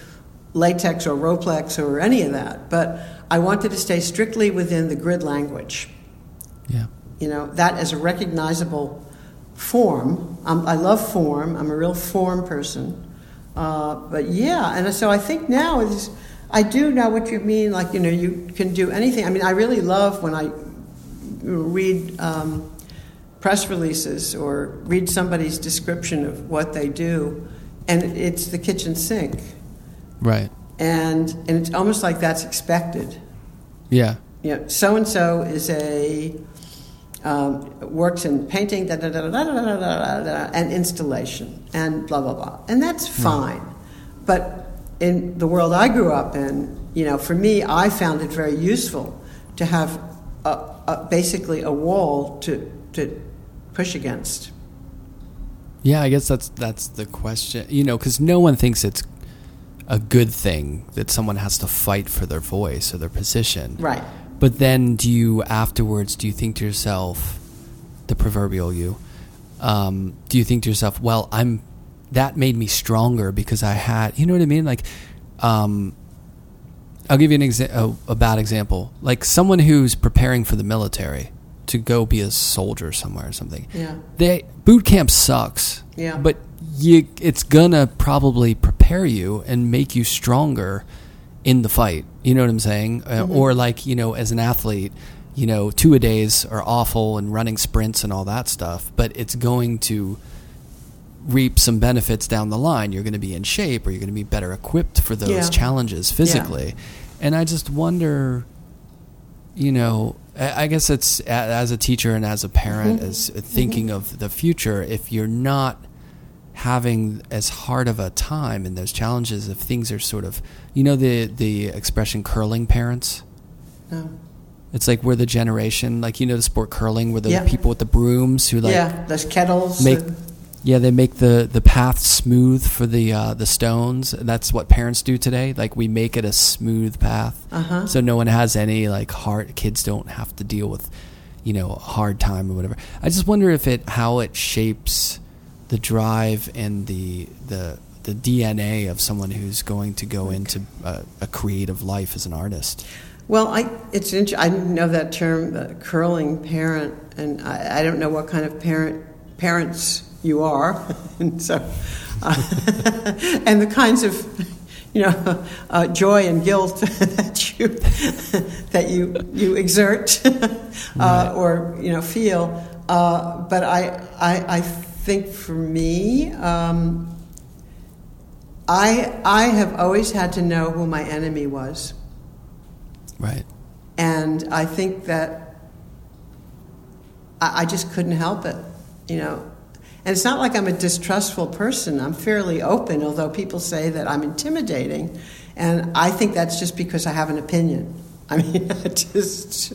latex or Rhoplex or any of that, but I wanted to stay strictly within the grid language. Yeah. You know, that as a recognizable form. Um, I love form. I'm a real form person. Uh, but yeah, and so I think now is I do know what you mean. Like you know, you can do anything. I mean, I really love when I read um, press releases or read somebody's description of what they do, and it's the kitchen sink. Right. And and it's almost like that's expected. Yeah. You know, so and so is a um, works in painting, da, da, da, da, da, da, da, da, and installation, and blah blah blah, and that's fine. But in the world I grew up in, you know, for me, I found it very useful to have a, a, basically a wall to to push against. Yeah, I guess that's that's the question. You know, because no one thinks it's a good thing that someone has to fight for their voice or their position. Right. But then, do you afterwards? Do you think to yourself, the proverbial you? Um, do you think to yourself, well, I'm that made me stronger because I had, you know what I mean? Like, um, I'll give you an exa- a, a bad example. Like someone who's preparing for the military to go be a soldier somewhere or something. Yeah. They boot camp sucks. Yeah. But you, it's gonna probably prepare you and make you stronger in the fight. You know what I'm saying? Uh, or like you know, as an athlete, you know, two a days are awful and running sprints and all that stuff. But it's going to reap some benefits down the line. You're going to be in shape, or you're going to be better equipped for those Yeah. challenges physically. And I just wonder, you know, I guess it's as a teacher and as a parent, Mm-hmm. as thinking of the future. If you're not having as hard of a time in those challenges, if things are sort of, you know, the the expression "curling parents." No. It's like we're the generation, like you know, the sport curling, where the Yeah. people with the brooms who like yeah, those kettles. make uh, yeah they make the the path smooth for the uh, the stones that's what parents do today like we make it a smooth path Uh-huh. so no one has any like hard kids don't have to deal with you know a hard time or whatever i just wonder if it how it shapes the drive and the the the dna of someone who's going to go into a, a creative life as an artist. Well, I it's int- I didn't know that term, uh, curling parent, and I, I don't know what kind of parent parents you are, and so uh, and the kinds of you know uh, joy and guilt that you that you you exert uh, or you know feel. Uh, but I, I I think for me. Um, I, I have always had to know who my enemy was. right And I think that I, I just couldn't help it, you know. And it's not like I'm a distrustful person. I'm fairly open, although people say that I'm intimidating. And I think that's just because I have an opinion. I mean, I just,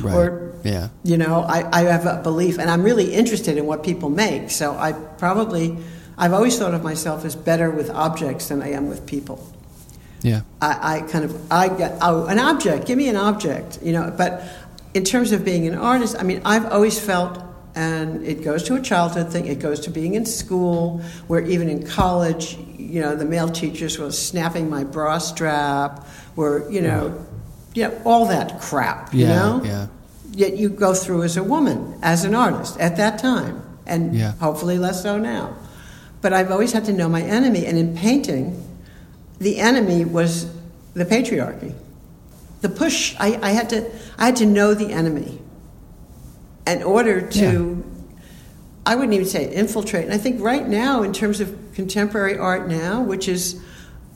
Right. or, Yeah. you know, I, I have a belief, and I'm really interested in what people make. So I probably, I've always thought of myself as better with objects than I am with people. yeah I, I kind of I get oh an object, give me an object, you know. But in terms of being an artist, I mean, I've always felt, and it goes to a childhood thing. It goes to being in school, where even in college, you know, the male teachers were snapping my bra strap, were you know, yeah, all that crap, you yeah know. yeah Yet you go through as a woman, as an artist at that time, and Yeah. hopefully less so now. But I've always had to know my enemy, and in painting, the enemy was the patriarchy. The push, I, I had to, I had to know the enemy in order to, I wouldn't even say infiltrate. And I think right now, in terms of contemporary art now, which is,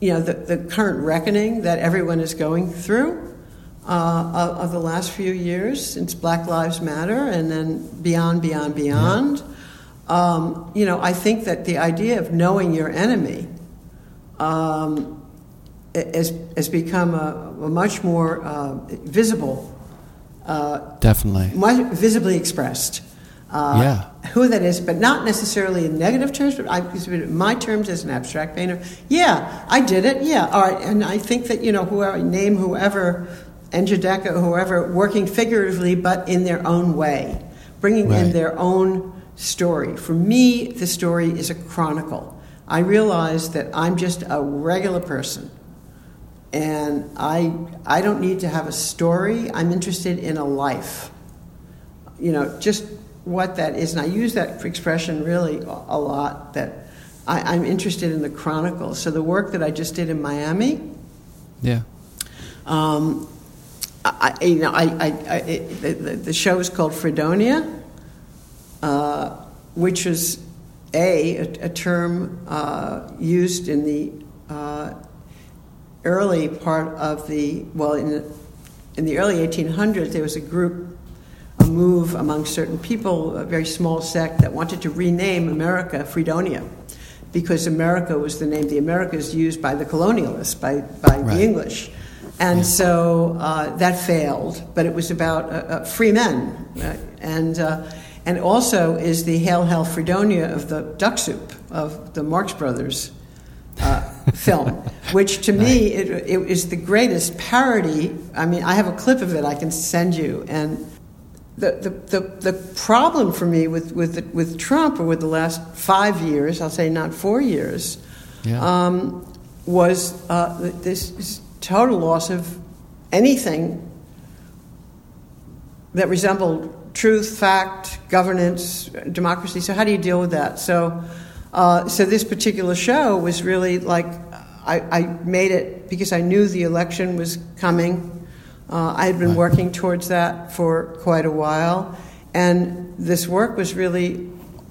you know, the, the current reckoning that everyone is going through uh, of, the last few years since Black Lives Matter and then beyond, beyond, beyond. Um, you know, I think that the idea of knowing your enemy um, has, has become a, a much more uh, visible, uh, definitely much visibly expressed. Uh, Yeah. Who that is, but not necessarily in negative terms, but I, in my terms as an abstract painter. Yeah, I did it. Yeah, all right. And I think that, you know, whoever, name whoever, Njideka, whoever, working figuratively, but in their own way, bringing in their own story. For me, the story is a chronicle. I realize that I'm just a regular person and I, I don't need to have a story. I'm interested in a life. You know, just what that is. And I use that expression really a lot that I, am interested in the chronicle. So the work that I just did in Miami. Yeah. Um, I, you know, I, I, I it, the, the, show is called Fredonia, uh, which is a, a, a term uh, used in the uh, early part of the, well, in the, in the early 1800s, there was a group, a move among certain people, a very small sect that wanted to rename America Fredonia because America was the name, the Americas used by the colonialists, by, by right. the English. And so uh, that failed, but it was about uh, uh, free men. Right? And, uh, and also is the Hail, Hail Fredonia of the duck soup of the Marx Brothers uh, film, which to me it, it is the greatest parody. I mean, I have a clip of it I can send you, and the, the, the, the problem for me with, with, with Trump or with the last five years, I'll say not four years, yeah. um, was uh, this, this total loss of anything that resembled truth, fact, governance, democracy. So, how do you deal with that? So, uh, so this particular show was really like I, I, made it because I knew the election was coming. Uh, I had been working towards that for quite a while, and this work was really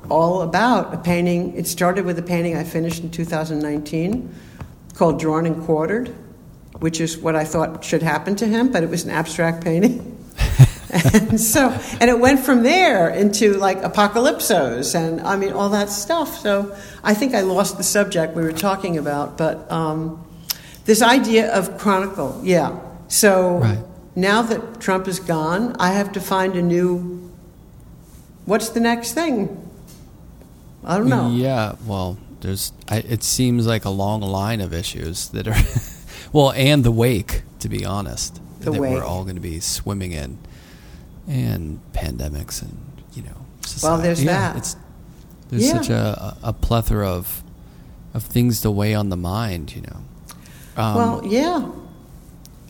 all about a painting. It started with a painting I finished in 2019 called Drawn and Quartered, which is what I thought should happen to him, but it was an abstract painting. and so and it went from there into like apocalypsos and I mean all that stuff. So I think I lost the subject we were talking about, but um, this idea of chronicle, yeah. So right. now that Trump is gone, I have to find a new. What's the next thing? I don't know. Yeah, well, there's. I, it seems like a long line of issues that are, well, and the wake, to be honest, the that wake. we're all going to be swimming in and pandemics and you know society. well there's yeah, that it's there's yeah. such a, a plethora of of things to weigh on the mind you know um, well yeah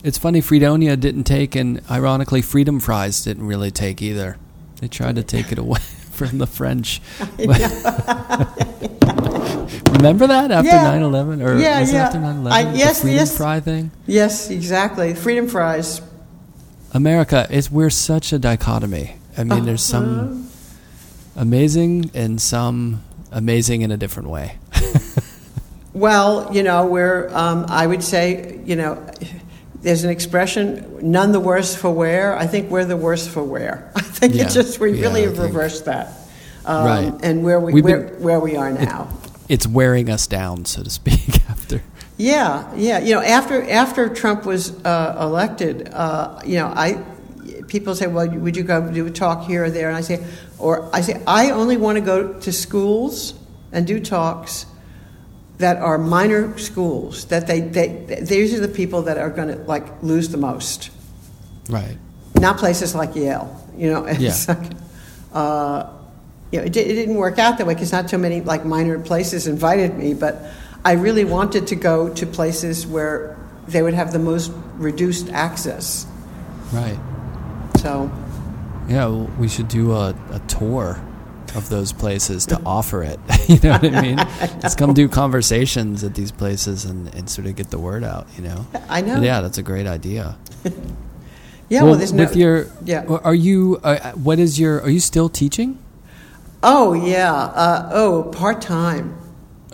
it's funny fredonia didn't take and ironically freedom fries didn't really take either they tried to take it away from the french remember that after yeah. 9-11 or yeah, was yeah. after 9-11 I, yes, the freedom yes. fry thing yes exactly freedom fries America is we're such a dichotomy. I mean, uh-huh. there's some amazing and some amazing in a different way. well, you know, we're um, I would say, you know, there's an expression, none the worse for wear. I think we're the worse for wear. I think yeah. it's just we really have reversed that. Um, right. And where we where, been, where we are now. It, it's wearing us down, so to speak, after yeah, yeah. You know, after after Trump was uh, elected, uh, you know, I people say, "Well, would you go do a talk here or there?" And I say, or I say, I only want to go to schools and do talks that are minor schools. That they, they these are the people that are going to like lose the most. Right. Not places like Yale. You know. Yeah. Like, uh, you know, it, it didn't work out that way because not so many like minor places invited me, but. I really wanted to go to places where they would have the most reduced access. Right. So. Yeah, well, we should do a, a tour of those places to offer it. you know what I mean? Let's come do conversations at these places and, and sort of get the word out. You know. I know. yeah, that's a great idea. yeah. Well, well, there's with your yeah. Are you? Uh, what is your? Are you still teaching? Oh yeah. Uh, oh, part time.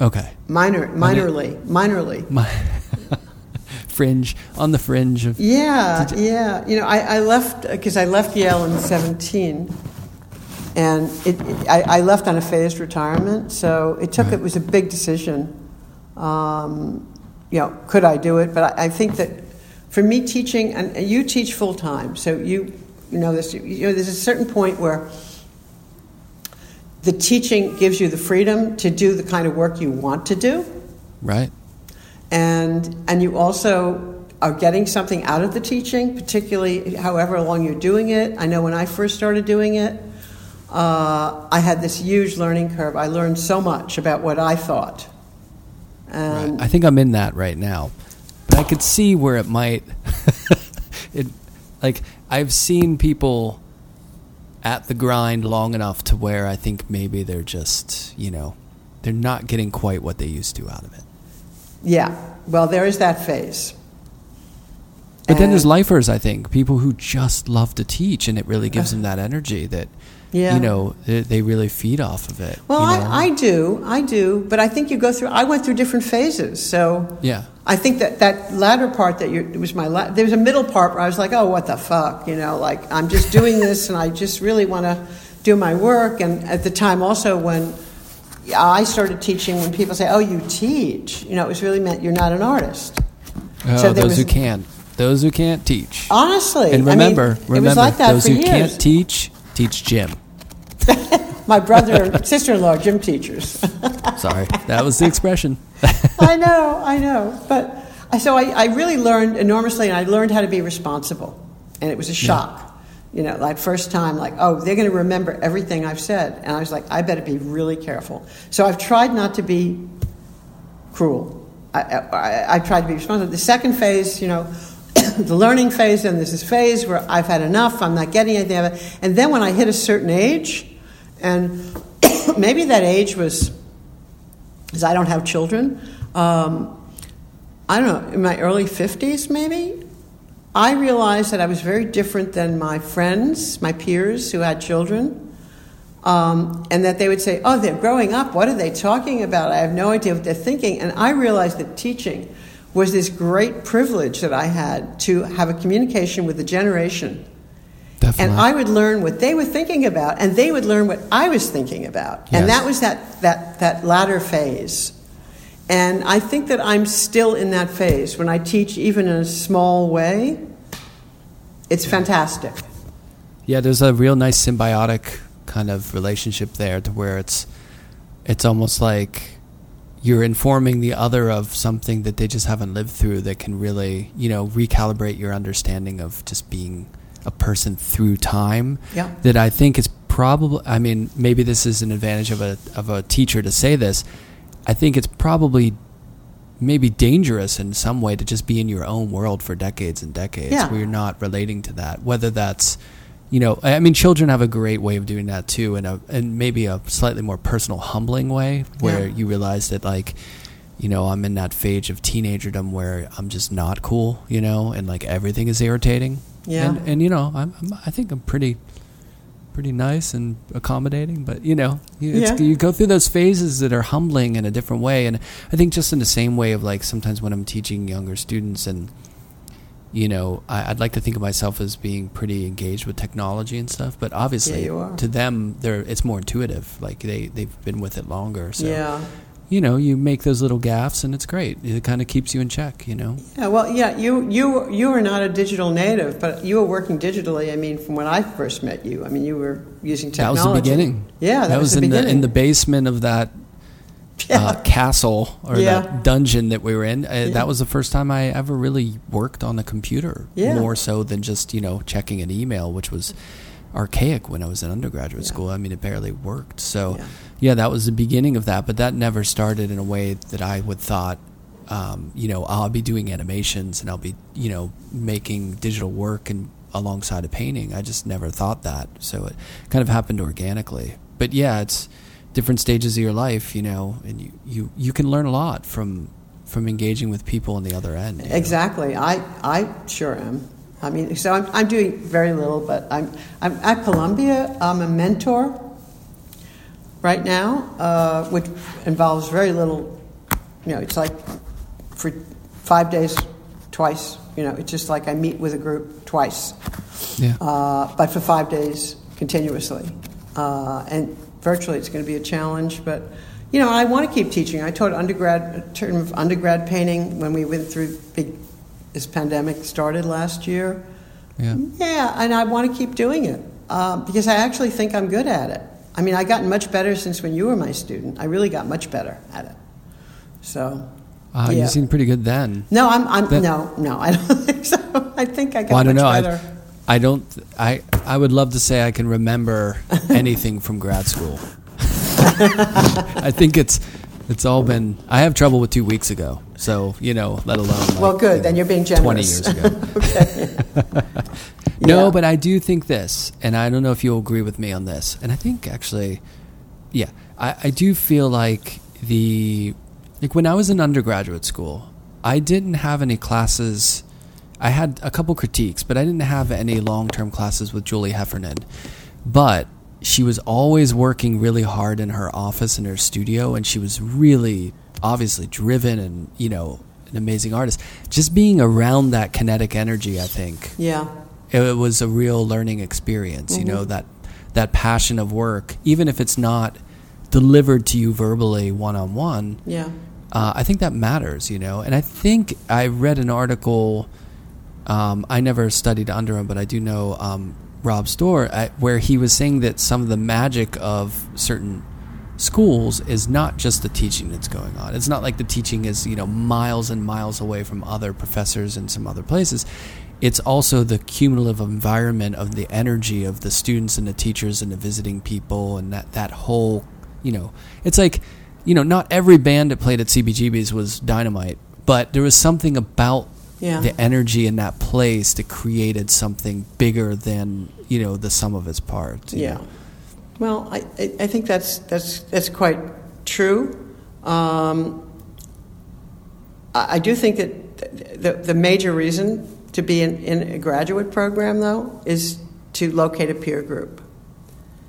Okay. Minor, minorly, minorly. My fringe on the fringe of. Yeah, yeah. You know, I, I left because I left Yale in seventeen, and it, it, I, I, left on a phased retirement. So it took. Right. It was a big decision. Um, you know, could I do it? But I, I think that for me, teaching and you teach full time, so you you know this. You know, there's a certain point where the teaching gives you the freedom to do the kind of work you want to do. Right. And and you also are getting something out of the teaching, particularly however long you're doing it. I know when I first started doing it, uh, I had this huge learning curve. I learned so much about what I thought. And Right. I think I'm in that right now, but I could see where it might. it like I've seen people at the grind long enough to where I think maybe they're just you know they're not getting quite what they used to out of it. yeah, well, there is that phase. But then there's lifers, I think, people who just love to teach, and it really gives them that energy that Yeah. you know they, they really feed off of it. Well, you know? I, I do, I do, but I think you go through. I went through different phases, so yeah. I think that that latter part that you it was my la- there was a middle part where I was like, oh, what the fuck, you know, like I'm just doing this and I just really want to do my work. And at the time, also when I started teaching, when people say, oh, you teach, you know, it was really meant you're not an artist. Oh, So those who can't, those who can't teach. Honestly, and I mean, remember, it remember, was like that those who years. can't teach, teach Jim. My brother sister-in-law, gym teachers. Sorry, that was the expression. I know, I know. But I- so I, I really learned enormously, and I learned how to be responsible. And it was a shock. You know, like first time, like, oh, they're going to remember everything I've said. And I was like, I better be really careful. So I've tried not to be cruel. I, I, I tried to be responsible. The second phase, you know, the learning phase, and there's this phase where I've had enough, I'm not getting anything of it. And then when I hit a certain age, and maybe that age was because I don't have children. Um, I don't know, in my early 50s maybe, I realized that I was very different than my friends, my peers who had children. Um, and that they would say, Oh, they're growing up. What are they talking about? I have no idea what they're thinking. And I realized that teaching was this great privilege that I had to have a communication with a generation. Definitely. And I would learn what they were thinking about, and they would learn what I was thinking about. And that was that, that, that latter phase. And I think that I'm still in that phase. When I teach, even in a small way, it's fantastic. yeah, there's a real nice symbiotic kind of relationship there, to where it's it's almost like you're informing the other of something that they just haven't lived through that can really, you know, recalibrate your understanding of just being a person through time. Yeah. That I think is probably I mean, maybe this is an advantage of a of a teacher to say this. I think it's probably maybe dangerous in some way to just be in your own world for decades and decades Yeah. where you're not relating to that. Whether that's you know, I mean, children have a great way of doing that too, and a and maybe a slightly more personal, humbling way, where Yeah. you realize that like, you know, I'm in that phase of teenagerdom where I'm just not cool, you know, and like everything is irritating. Yeah. And and you know, I'm, I'm I think I'm pretty pretty nice and accommodating, but you know, you, it's, Yeah. you go through those phases that are humbling in a different way, and I think just in the same way of like sometimes when I'm teaching younger students and you know, I, I'd like to think of myself as being pretty engaged with technology and stuff, but obviously Yeah, to them, they're it's more intuitive. Like they they've been with it longer, so Yeah. You know, you make those little gaffes, and it's great. It kind of keeps you in check, you know. Yeah, well, yeah, you, you, you are not a digital native, but you were working digitally. I mean, from when I first met you, I mean, you were using technology. That was the beginning. Yeah, that, was, the in beginning. the in the basement of that Yeah. uh, castle or Yeah. that dungeon that we were in. Uh, Yeah. That was the first time I ever really worked on a computer, Yeah. more so than just you know checking an email, which was archaic when I was in undergraduate Yeah. school. I mean, it barely worked. So, Yeah. yeah. that was the beginning of that. But that never started in a way that I would thought. Um, you know, I'll be doing animations and I'll be, you know, making digital work and alongside of painting. I just never thought that. So it kind of happened organically. But yeah, it's different stages of your life, you know, and you, you, you can learn a lot from from engaging with people on the other end. you know. Exactly. I, I sure am. I mean, so I'm, I'm doing very little, but I'm, I'm at Columbia. I'm a mentor right now, uh, which involves very little. You know, it's like for five days, twice. You know, it's just like I meet with a group twice, Yeah. uh, but for five days continuously. Uh, and virtually, it's going to be a challenge, but. You know, I want to keep teaching. I taught undergrad, a term of undergrad painting when we went through big, this pandemic started last year. yeah. Yeah, and I want to keep doing it uh, because I actually think I'm good at it. I mean, I gotten much better since when you were my student. I really got much better at it. So, Uh, yeah. You seemed pretty good then. no, I'm, I'm no, no, I don't think so. I think I got Well, I don't much know. better. I, I don't. I I would love to say I can remember anything from grad school. I think it's it's all been. I have trouble with two weeks ago, so you know, let alone. Like, well, good. you then know, you're being generous. Twenty years ago. okay. No, Yeah. but I do think this, and I don't know if you'll agree with me on this. And I think actually, yeah, I, I do feel like the like when I was in undergraduate school, I didn't have any classes. I had a couple critiques, but I didn't have any long term classes with Julie Heffernan. But she was always working really hard in her office in her studio, and she was really obviously driven and you know an amazing artist. Just being around that kinetic energy, I think, Yeah. it was a real learning experience you know that that passion of work even if it's not delivered to you verbally one on one Yeah. uh, I think that matters, you know. And I think I read an article. Um, I never studied under him, but I do know um, Rob Storr uh, where he was saying that some of the magic of certain schools is not just the teaching that's going on. It's not like the teaching is you know miles and miles away from other professors in some other places. It's also the cumulative environment of the energy of the students and the teachers and the visiting people and that that whole you know it's like you know not every band that played at CBGB's was dynamite, but there was something about Yeah. the energy in that place that created something bigger than you know the sum of its parts. Yeah. know? Well, I, I think that's that's that's quite true. Um, I, I do think that the the major reason to be in, in a graduate program, though, is to locate a peer group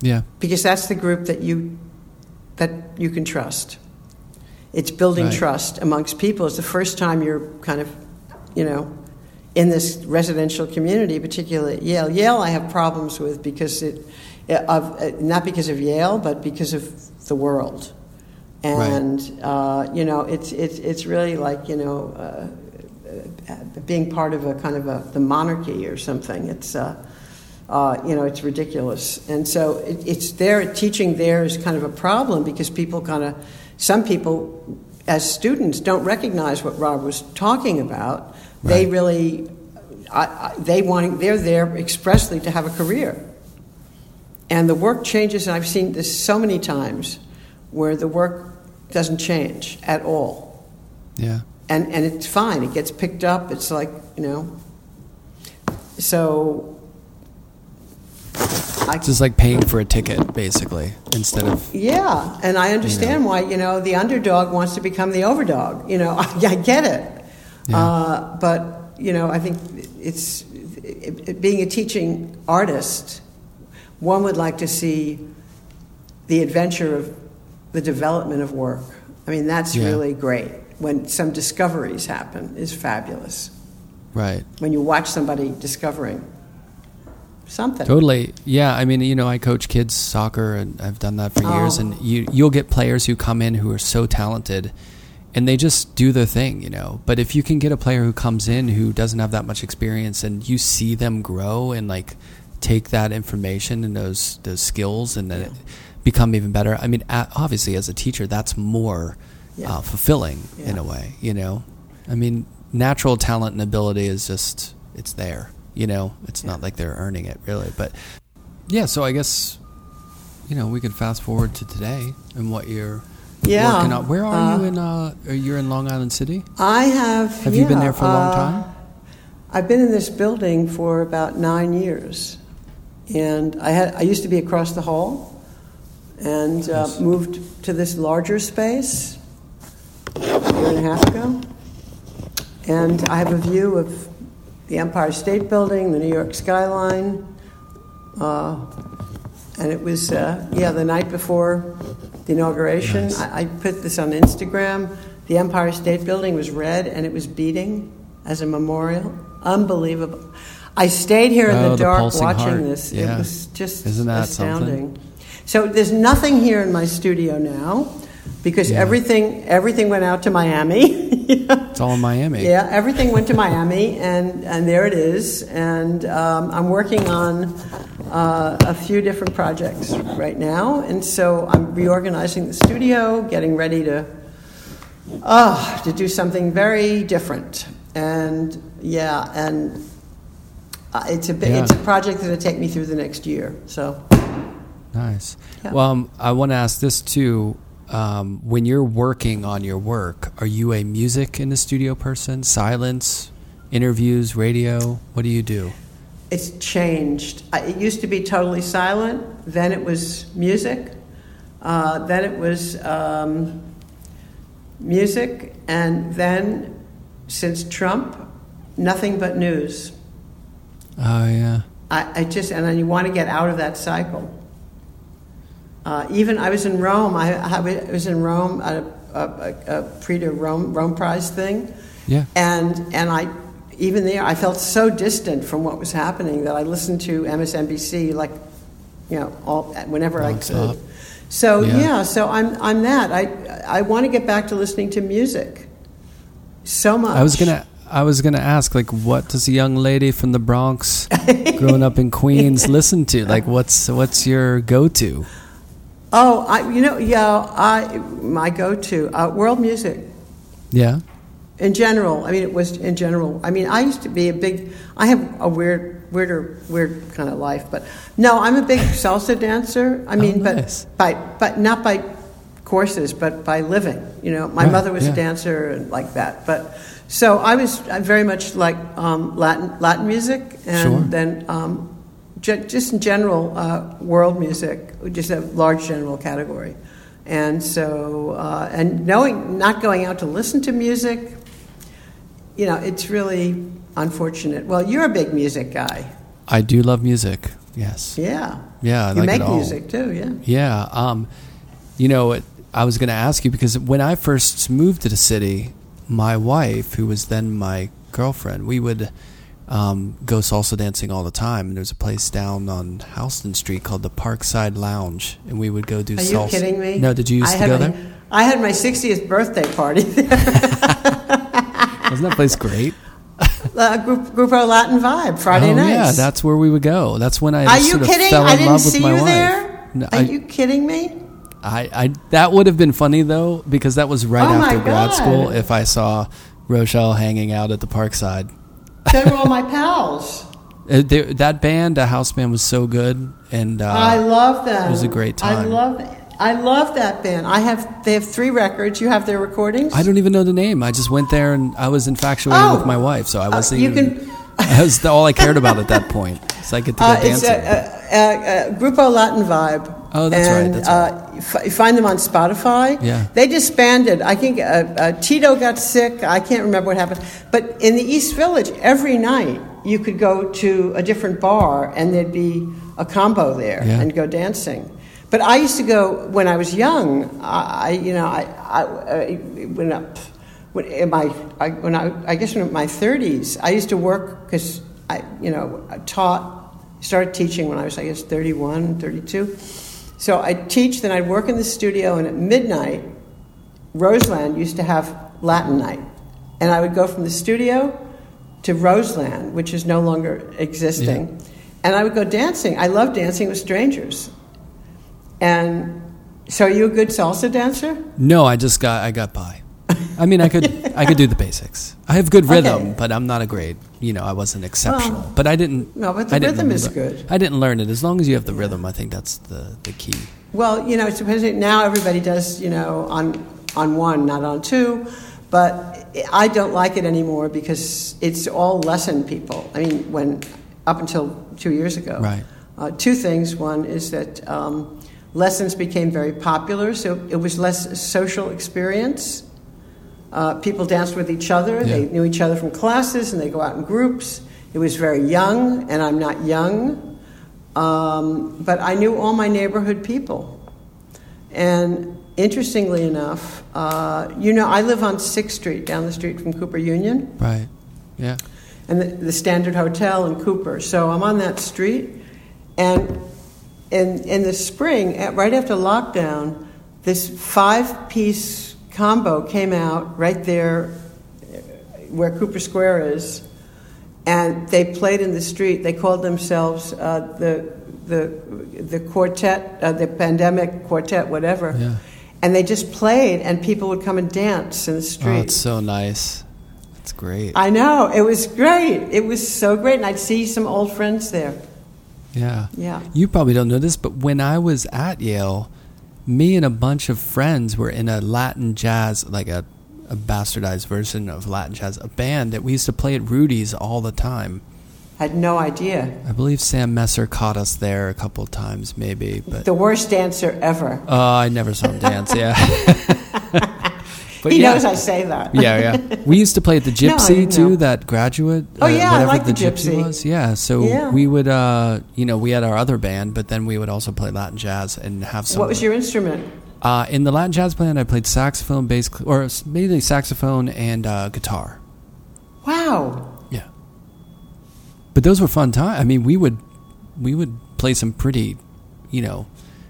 yeah, because that's the group that you that you can trust. It's building Right. trust amongst people. It's the first time you're kind of, you know, in this residential community, particularly at Yale. Yale, I have problems with because it, of not because of Yale, but because of the world, and uh, you know, it's it's it's really like you know. Uh, uh, being part of a kind of a the monarchy or something. It's uh, uh, you know it's ridiculous, and so it, it's there. Teaching there is kind of a problem because people kind of some people as students don't recognize what Rob was talking about. They Right. really I, I, they want they're there expressly to have a career, and the work changes. And I've seen this so many times where the work doesn't change at all yeah, and and it's fine. It gets picked up. It's like you know. So. I, it's just like paying for a ticket basically instead of yeah, and I understand why you know the underdog wants to become the overdog. You know, I, I get it, Yeah. uh, but you know, I think it's it, it- being a teaching artist. One would like to see the adventure of the development of work. I mean, that's Yeah. really great. When some discoveries happen, is fabulous. right. When you watch somebody discovering something. Totally. Yeah. I mean, you know, I coach kids soccer and I've done that for years Oh. and you you'll get players who come in who are so talented and they just do their thing, you know. But if you can get a player who comes in who doesn't have that much experience and you see them grow and like take that information and those those skills and then it become even better. I mean, obviously as a teacher that's more Yeah. uh, fulfilling in a way, you know. I mean, natural talent and ability is just it's there, you know. It's not like they're earning it really, but yeah. So I guess you know we could fast forward to today and what you're Yeah. working. Where are you Uh, in? Uh, are in Long Island City? I have. Have you been there for a long uh, time? I've been in this building for about nine years, and I had I used to be across the hall, and uh, Nice. moved to this larger space a year and a half ago, and I have a view of the Empire State Building, the New York skyline, uh, and it was uh, yeah the night before the inauguration. Nice. I, I put this on Instagram. The Empire State Building was red and it was beating as a memorial. Unbelievable. I stayed here in Oh, the the dark pulsing watching heart. this. Yeah. It was just Isn't that astounding. So there's nothing here in my studio now because Yeah. everything everything went out to Miami. It's all in Miami. Yeah, everything went to Miami, and, and there it is. And um, I'm working on uh, a few different projects right now, and so I'm reorganizing the studio, getting ready to uh, to do something very different. And yeah, and uh, it's a Yeah. it's a project that'll take me through the next year. So Nice. Yeah. Well, um, I want to ask this too. Um, when you're working on your work, are you a music in the studio person? Silence, interviews, radio? What do you do? It's changed. It used to be totally silent. Then it was music. Uh, then it was um, music, and then since Trump, nothing but news. Oh yeah. I, I just and then you want to get out of that cycle. Uh, even I was in Rome. I, I was in Rome at a, a, a, a Prix de Rome Rome Prize thing, Yeah. and and I even there I felt so distant from what was happening that I listened to MSNBC like you know all whenever I could. So Yeah. yeah. so I'm I'm that. I I want to get back to listening to music. So much. I was gonna. I was gonna ask, like, what does a young lady from the Bronx, growing up in Queens, listen to? Like, what's what's your go-to? Oh, I you know yeah I my go-to uh, world music. Yeah. In general, I mean, it was in general. I mean, I used to be a big. I have a weird, weirder, weird kind of life, but no, I'm a big salsa dancer. I mean, nice. but by, but not by courses, but by living. You know, my Right, mother was yeah. a dancer and like that. But so I was very much like um, Latin Latin music, and Sure. then um, ju- just in general uh, world music, just a large general category. And so, uh, and knowing, not going out to listen to music, you know, it's really unfortunate. Well, you're a big music guy. I do love music. Yes. Yeah. Yeah. I you like make music too, yeah. Yeah. Um, you know, it- I was going to ask you because when I first moved to the city, my wife, who was then my girlfriend, we would um, go salsa dancing all the time. And there's a place down on Houston Street called the Parkside Lounge, and we would go do Are salsa. you kidding me? No, did you used I to go my, there? I had my 60th birthday party there. Wasn't that place great? uh, group, Grupo Latin Vibe, Friday oh, nights. yeah, that's where we would go. That's when I Are you sort of kidding? fell in I didn't see you wife. there. No, Are I, you kidding me? I, I that would have been funny though because that was right Oh, after grad God. school. If I saw Rochelle hanging out at the Parkside, They were all my pals. Uh, that band, a house band, was so good, and uh, I love them. it was a great time. I love I love that band. I have they have three records. You have their recordings? I don't even know the name. I just went there and I was infatuated Oh. with my wife, so I Uh, wasn't you even. can- that was all I cared about at that point. So I get to go Uh, it's dancing. a, a, a, a Grupo Latin Vibe. Oh, that's right, and, that's Uh, you you find them on Spotify. Yeah. They disbanded. I think uh, uh, Tito got sick. I can't remember what happened. But in the East Village, every night you could go to a different bar and there'd be a combo there Yeah. and go dancing. But I used to go when I was young. I, you know, I, I, I when I, when in my, I, when I, I guess in my 30s, I used to work because I, you know, I taught, started teaching when I was, I guess, 31, 32. So I'd teach, then I'd work in the studio, and at midnight, Roseland used to have Latin night. And I would go from the studio to Roseland, which is no longer existing. And I would go dancing. I love dancing with strangers. And so, are you a good salsa dancer? no, I just got I got by. I mean, I could I could do the basics. I have good rhythm, Okay. but I'm not a great. You know, I wasn't exceptional. Well, but I didn't. no, but the I rhythm is good. I didn't learn it. As long as you have the rhythm, I think that's the the key. Well, you know, supposedly now everybody does, you know, on on one, not on two. But I don't like it anymore because it's all lesson people. I mean, when up until two years ago, Right. Uh, two things. One is that um, lessons became very popular, so it was less a social experience. Uh, people danced with each other. They knew each other from classes, and they go out in groups. It was very young, and I'm not young, um, but I knew all my neighborhood people. And interestingly enough, uh, you know, I live on Sixth Street, down the street from Cooper Union Right. Yeah. and the, the Standard Hotel in Cooper. So I'm on that street, and in in the spring, at, right after lockdown, this five-piece combo came out right there uh, where Cooper Square is, and they played in the street. They called themselves uh, the the the quartet, uh, the pandemic quartet, whatever. Yeah. And they just played, and people would come and dance in the street. Oh, it's so nice. That's great. I know it was great. It was so great, and I'd see some old friends there. Yeah. Yeah. You probably don't know this, but when I was at Yale, me and a bunch of friends were in a Latin jazz, like a, a bastardized version of Latin jazz, a band that we used to play at Rudy's all the time. I Had no idea. I believe Sam Messer caught us there a couple of times, maybe, but The worst dancer ever. uh, I never saw him dance. Yeah. but he yeah. knows I say that. yeah, yeah. We used to play at the No, Gypsy didn't too, know. that graduate. uh, Oh, yeah, I whatever like the the Gypsy. was. Yeah, so Yeah. we would, uh, you know, we had our other band, but then we would also play Latin jazz and have some. What was your instrument? Uh, in the Latin jazz band, I played saxophone, bass, or mainly saxophone and uh, guitar. Wow. Yeah. But those were fun times. I mean, we would we would play some pretty, you know,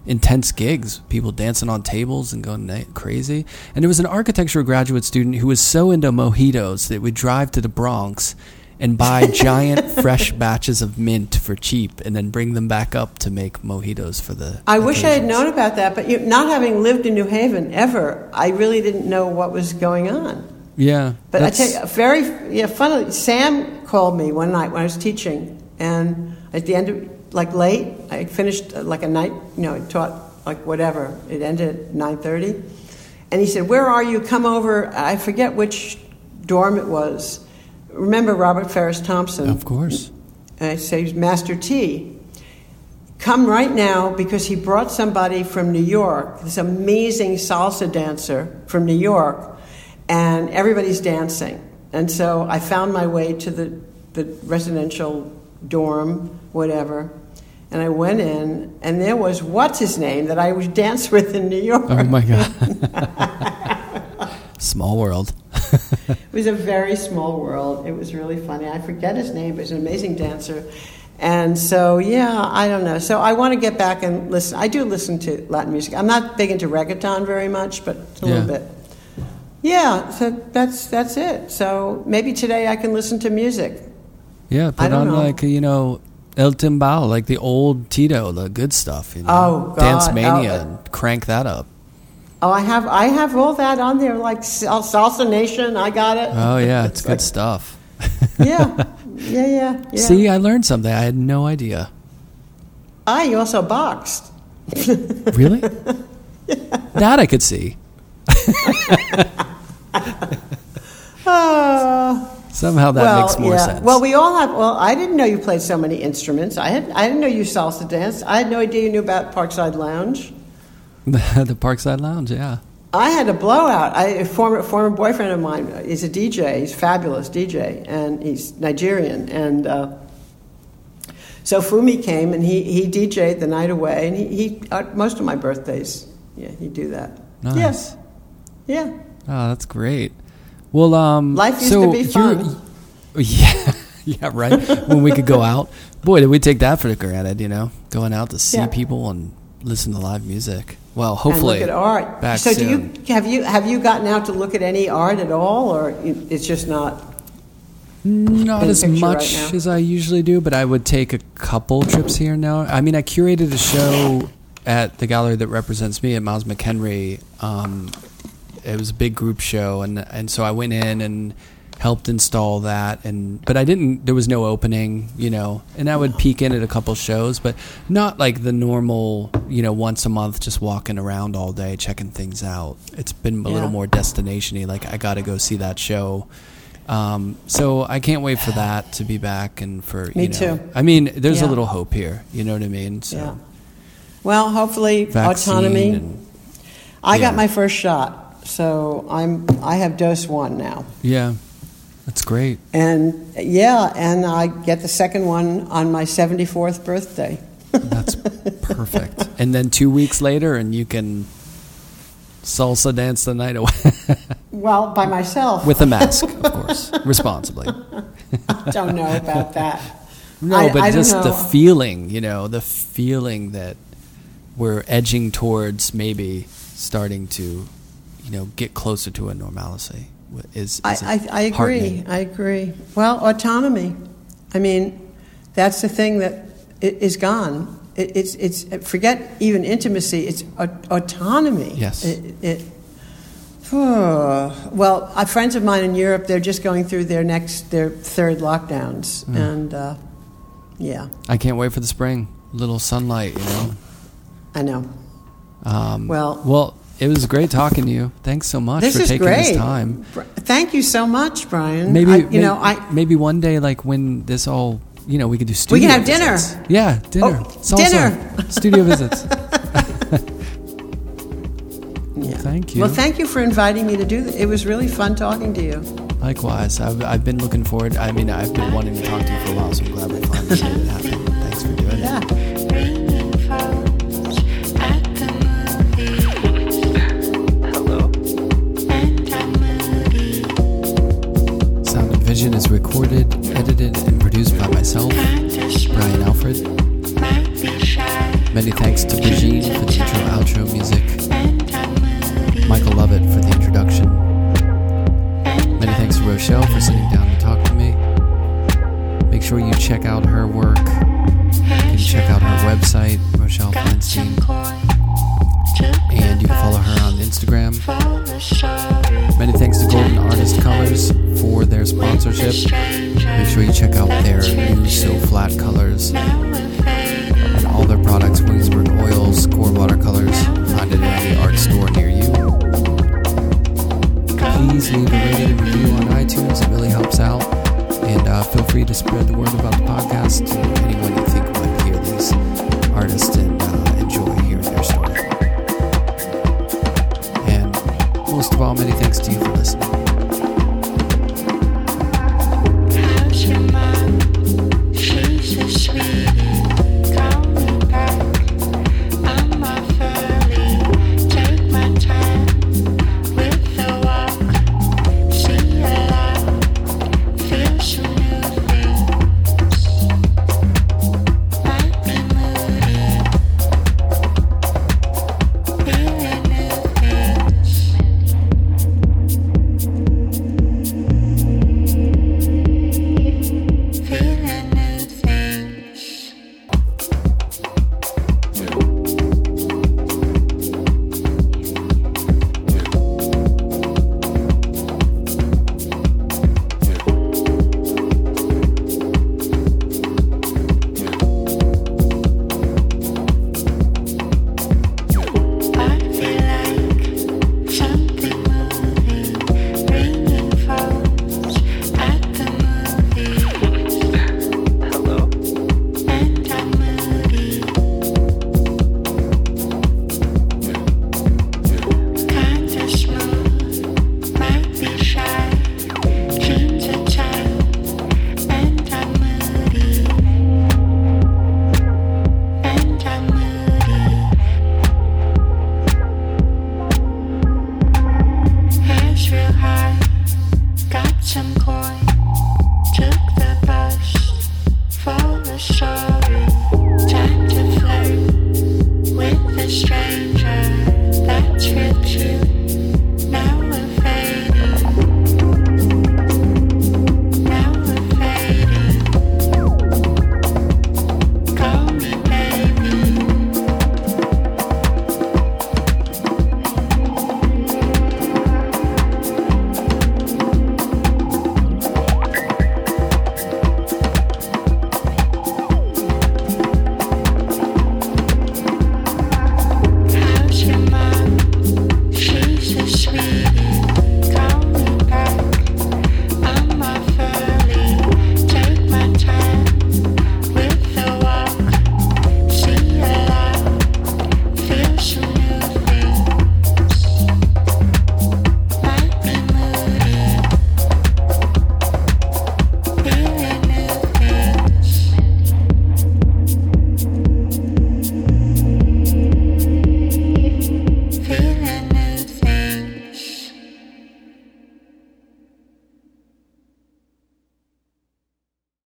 intense gigs. People dancing on tables and going crazy. And there was an architecture graduate student who was so into mojitos that we'd drive to the Bronx and buy giant fresh batches of mint for cheap and then bring them back up to make mojitos for the I wish I had known about that, but you, not having lived in New Haven ever, I really didn't know what was going on. Yeah. But I tell you, very yeah, funnily, Sam called me one night when I was teaching, and at the end of like late, I finished uh, like a night, you know, I taught like whatever. It ended at nine thirty, and he said, "Where are you? Come over." I forget which dorm it was. Remember Robert Farris Thompson? Of course. And I say, Master T, come right now because he brought somebody from New York, this amazing salsa dancer from New York, and everybody's dancing. And so I found my way to the, the residential dorm, whatever, and I went in, and there was what's his name that I would dance with in New York. Oh my god. Small world. It was a very small world. It was really funny. I forget his name, but he's an amazing dancer. And so, yeah, I don't know. So I want to get back and listen. I do listen to Latin music. I'm not big into reggaeton very much, but a Yeah. little bit. Yeah, so that's that's it. So maybe today I can listen to music. Yeah, put on know. like you know El Timbal, like the old Tito, the good stuff. You know? Oh, God. Dance Mania, Oh, crank that up. Oh, I have I have all that on there, like Sal- Salsa Nation. I got it. Oh yeah, it's good like- stuff. yeah, yeah, yeah, yeah. See, I learned something. I had no idea. Ah, you also boxed. Really? That I could see. Ah. Somehow that well, makes more yeah. sense. Well, we all have. Well, I didn't know you played so many instruments. I had. I didn't know you salsa danced. I had no idea you knew about Parkside Lounge. the Parkside Lounge, yeah. I had a blowout. I, a former former boyfriend of mine is a DJ. He's a fabulous DJ, and he's Nigerian. And uh, so Fumi came, and he he DJ'd the night away, and he, he uh, most of my birthdays. Yeah, he'd do that. Nice. Yes. Yeah. Oh, that's great. Well, um, Life used so to be fun. Yeah, yeah, right. when we could go out, boy, did we take that for granted? You know, going out to see Yeah. people and listen to live music. Well, And hopefully, look at art. back so, do you have you have you gotten out to look at any art at all, or it's just not? Not as picture right much as I usually do, but I would take a couple trips here and now. I mean, I curated a show at the gallery that represents me at Miles McEnery. Um, it was a big group show, and and so I went in and helped install that. And but I didn't. There was no opening, you know. And I would peek in at a couple shows, but not like the normal, you know, once a month, just walking around all day checking things out. It's been a Yeah. little more destination-y. Like I got to go see that show. Um, so I can't wait for that to be back and for Me you know, too. I mean, there's a little hope here. You know what I mean? So Yeah. Well, hopefully, autonomy. and- I yeah. got my first shot, so I'm I have dose one now, yeah, that's great. and yeah, and I get the second one on my 74th birthday. That's perfect. And then two weeks later, and you can salsa dance the night away Well, by myself. with a mask, of course, responsibly. I don't know about that. No, I- but I just the feeling, you know, the feeling that we're edging towards maybe starting to, you know, get closer to a normalcy is, is I, I, I agree. I agree. Well, autonomy. I mean, that's the thing that i- gone. It, it's, it's forget even intimacy. It's au- autonomy. Yes. It, it, well, uh, friends of mine in Europe, they're just going through their next, their third lockdowns, Mm. and uh, yeah, I can't wait for the spring. Little sunlight, you know. I know. Um, Well- well, it was great talking to you. Thanks so much This for taking great. this time. Thank you so much, Brian. Maybe I, you may- know, I maybe one day, like when this all, you know, we could do studio. We can have dinner. Yeah, dinner. Oh, dinner. studio visits. yeah. Thank you. Well, thank you for inviting me to do this. It was really fun talking to you. Likewise, I've, I've been looking forward. I mean, I've been wanting to talk to you for a while, so I'm glad we finally made it happen. Thanks for doing Yeah. it. Vision is recorded, edited, and produced by myself, Brian Alfred. Many thanks to Brigitte for the intro outro music. Michael Lovett for the introduction. Many thanks to Rochelle for sitting down to talk to me. Make sure you check out her work. You can check out her website, Rochelle Feinstein, and you can follow her on Instagram. Many thanks to Golden Artist Colors for their sponsorship. Make sure you check out their new So Flat colors and all their products, Williamsburg oils, QoR watercolors. Find it in any art store near you. Please leave a rating and review on iTunes. It really helps out. And uh, feel free to spread the word about the podcast to anyone you think might hear these artists and uh, enjoy hearing their story. And most of all, many thanks to you for listening. How's your mom?